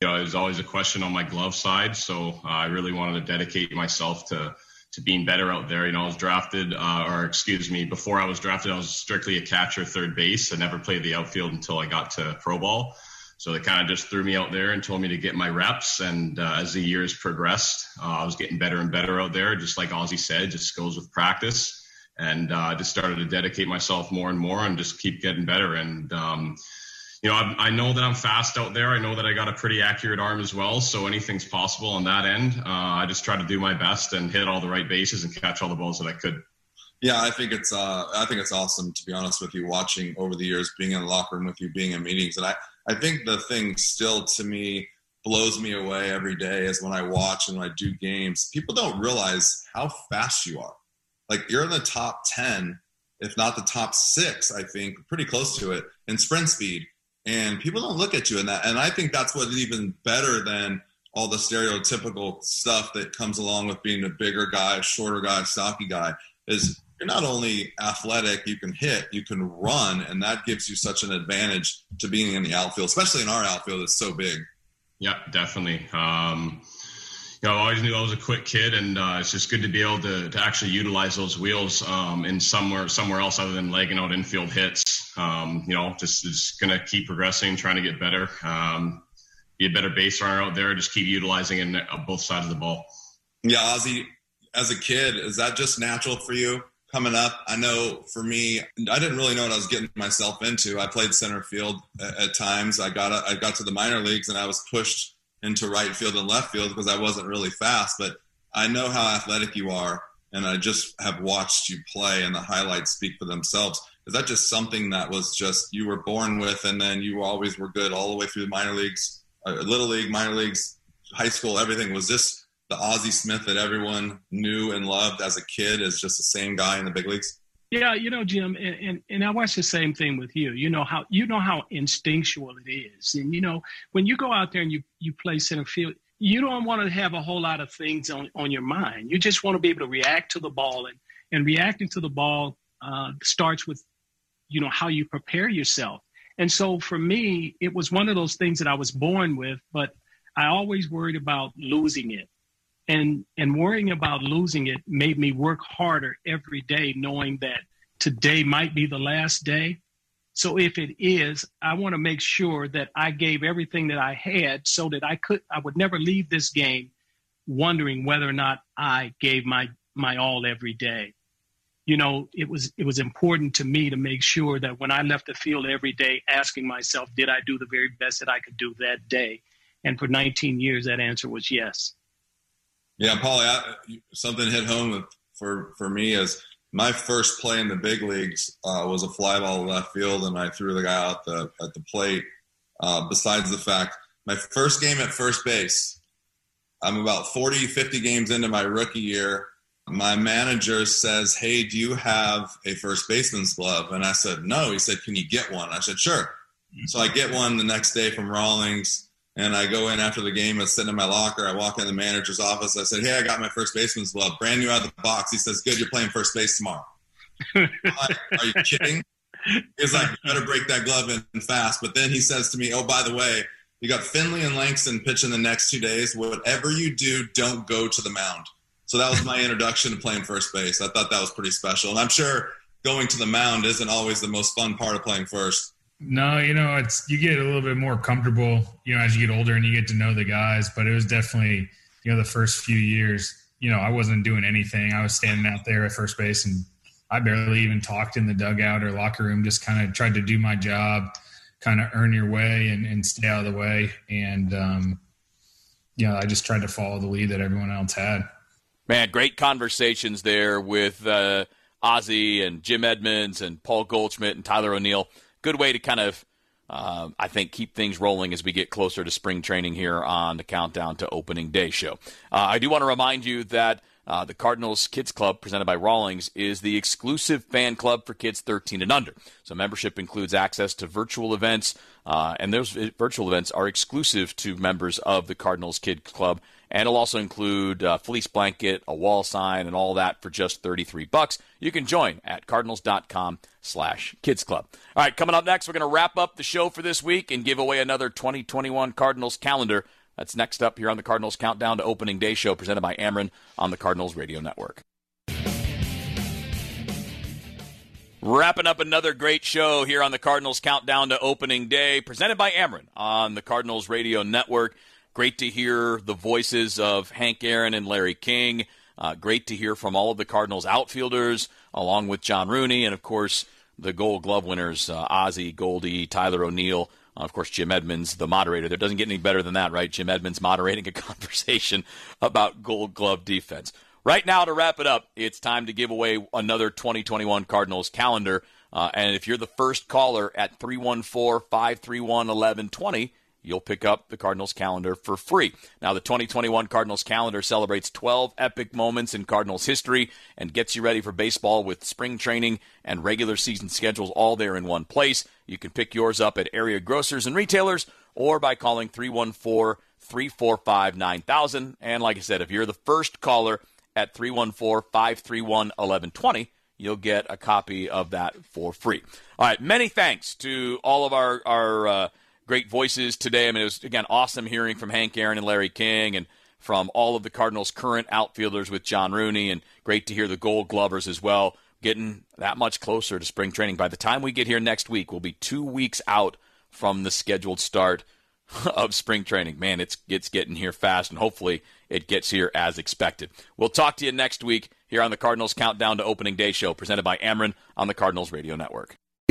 You know, it was always a question on my glove side, so uh, I really wanted to dedicate myself to to being better out there. You know, I was drafted, uh, or excuse me, before I was drafted, I was strictly a catcher, third base. I never played the outfield until I got to pro ball. So they kind of just threw me out there and told me to get my reps. And uh, as the years progressed, uh, I was getting better and better out there. Just like Ozzie said, just goes with practice and uh, I just started to dedicate myself more and more and just keep getting better. And um, you know, I, I, know that I'm fast out there. I know that I got a pretty accurate arm as well, so anything's possible on that end. Uh, I just try to do my best and hit all the right bases and catch all the balls that I could. Yeah, I think it's uh, I think it's awesome to be honest with you. Watching over the years, being in the locker room with you, being in meetings, and I I think the thing still to me blows me away every day is when I watch and when I do games. People don't realize how fast you are like you're in the top 10 if not the top six i think pretty close to it in sprint speed. And people don't look at you in that. And i think that's what's even better than all the stereotypical stuff that comes along with being a bigger guy shorter guy stocky guy is you're not only athletic you can hit you can run and that gives you such an advantage to being in the outfield especially in our outfield it's so big. Yeah definitely. Um, you know, I always knew I was a quick kid, and uh, it's just good to be able to, to actually utilize those wheels um, in somewhere somewhere else other than legging out infield hits. Um, you know, just just gonna keep progressing, trying to get better, um, be a better base runner out there. Just keep utilizing it on both sides of the ball. Yeah, Ozzie, as a kid, is that just natural for you coming up? I know for me, I didn't really know what I was getting myself into. I played center field at, at times. I got I got to the minor leagues, and I was pushed into right field and left field because I wasn't really fast. But I know how athletic you are, and I just have watched you play, and the highlights speak for themselves. Is that just something that was just you were born with, and then you always were good all the way through the minor leagues, uh, little league, minor leagues, high school, everything? Was this the Ozzie Smith that everyone knew and loved as a kid? As just the same guy in the big leagues? Yeah, you know, Jim, and, and, and I watch the same thing with you. You know how you know how instinctual it is, and you know when you go out there and you you play center field, you don't want to have a whole lot of things on on your mind. You just want to be able to react to the ball, and and reacting to the ball uh, starts with, you know, how you prepare yourself. And so for me, it was one of those things that I was born with, but I always worried about losing it and and worrying about losing it made me work harder every day knowing that today might be the last day so if it is i want to make sure that i gave everything that i had so that i could i would never leave this game wondering whether or not i gave my my all every day you know, it was it was important to me to make sure that when I left the field every day, asking myself, did I do the very best that I could do that day? And for 19 years, that answer was yes. Yeah, Paulie, something hit home for for me is my first play in the big leagues uh, was a fly ball left field, and I threw the guy out the at the plate. Uh, besides the fact, my first game at first base, I'm about 40, 50 games into my rookie year my manager says, Hey, do you have a first baseman's glove? And I said, No. He said, Can you get one? I said, Sure. So I get one the next day from Rawlings and I go in after the game. I sit in my locker. I walk in the manager's office. I said, Hey, I got my first baseman's glove, brand new out of the box. He says, Good, you're playing first base tomorrow. like, Are you kidding? He's like, You better break that glove in fast. But then he says to me, Oh, by the way, you got Finley and Langston pitching the next two days. Whatever you do, don't go to the mound. So that was my introduction to playing first base. I thought that was pretty special. And I'm sure going to the mound isn't always the most fun part of playing first. No, you know, it's you get a little bit more comfortable, you know, as you get older and you get to know the guys, but it was definitely, you know, the first few years, you know, I wasn't doing anything. I was standing out there at first base and I barely even talked in the dugout or locker room, just kind of tried to do my job, kind of earn your way and, and stay out of the way. And, um, you know, I just tried to follow the lead that everyone else had. Man, great conversations there with uh, Ozzie and Jim Edmonds and Paul Goldschmidt and Tyler O'Neill. Good way to kind of, uh, I think, keep things rolling as we get closer to spring training here on the Countdown to Opening Day show. Uh, I do want to remind you that uh, the Cardinals Kids Club, presented by Rawlings, is the exclusive fan club for kids 13 and under. So membership includes access to virtual events, uh, and those virtual events are exclusive to members of the Cardinals Kids Club and it'll also include a fleece blanket, a wall sign, and all that for just 33 bucks. You can join at cardinals.com slash kids club. All right, coming up next, we're going to wrap up the show for this week and give away another 2021 Cardinals calendar. That's next up here on the Cardinals Countdown to Opening Day show presented by Ameren on the Cardinals Radio Network. Wrapping up another great show here on the Cardinals Countdown to Opening Day, presented by Ameren on the Cardinals Radio Network. Great to hear the voices of Hank Aaron and Larry King. Uh, great to hear from all of the Cardinals outfielders, along with John Rooney, and of course the Gold Glove winners, uh, Ozzie, Goldie, Tyler O'Neill, uh, of course Jim Edmonds, the moderator. There doesn't get any better than that, right? Jim Edmonds moderating a conversation about Gold Glove defense. Right now, to wrap it up, it's time to give away another 2021 Cardinals calendar. Uh, and if you're the first caller at 314 531 1120, you'll pick up the Cardinals calendar for free. Now, the 2021 Cardinals calendar celebrates 12 epic moments in Cardinals history and gets you ready for baseball with spring training and regular season schedules all there in one place. You can pick yours up at area grocers and retailers or by calling 314 345 9000. And like I said, if you're the first caller at 314 531 1120, you'll get a copy of that for free. All right, many thanks to all of our, our, uh, great voices today. I mean, it was, again, awesome hearing from Hank Aaron and Larry King and from all of the Cardinals' current outfielders with John Rooney, and great to hear the gold glovers as well, getting that much closer to spring training. By the time we get here next week, we'll be two weeks out from the scheduled start of spring training. Man, it's, it's getting here fast, and hopefully it gets here as expected. We'll talk to you next week here on the Cardinals Countdown to Opening Day show presented by Ameren on the Cardinals Radio Network.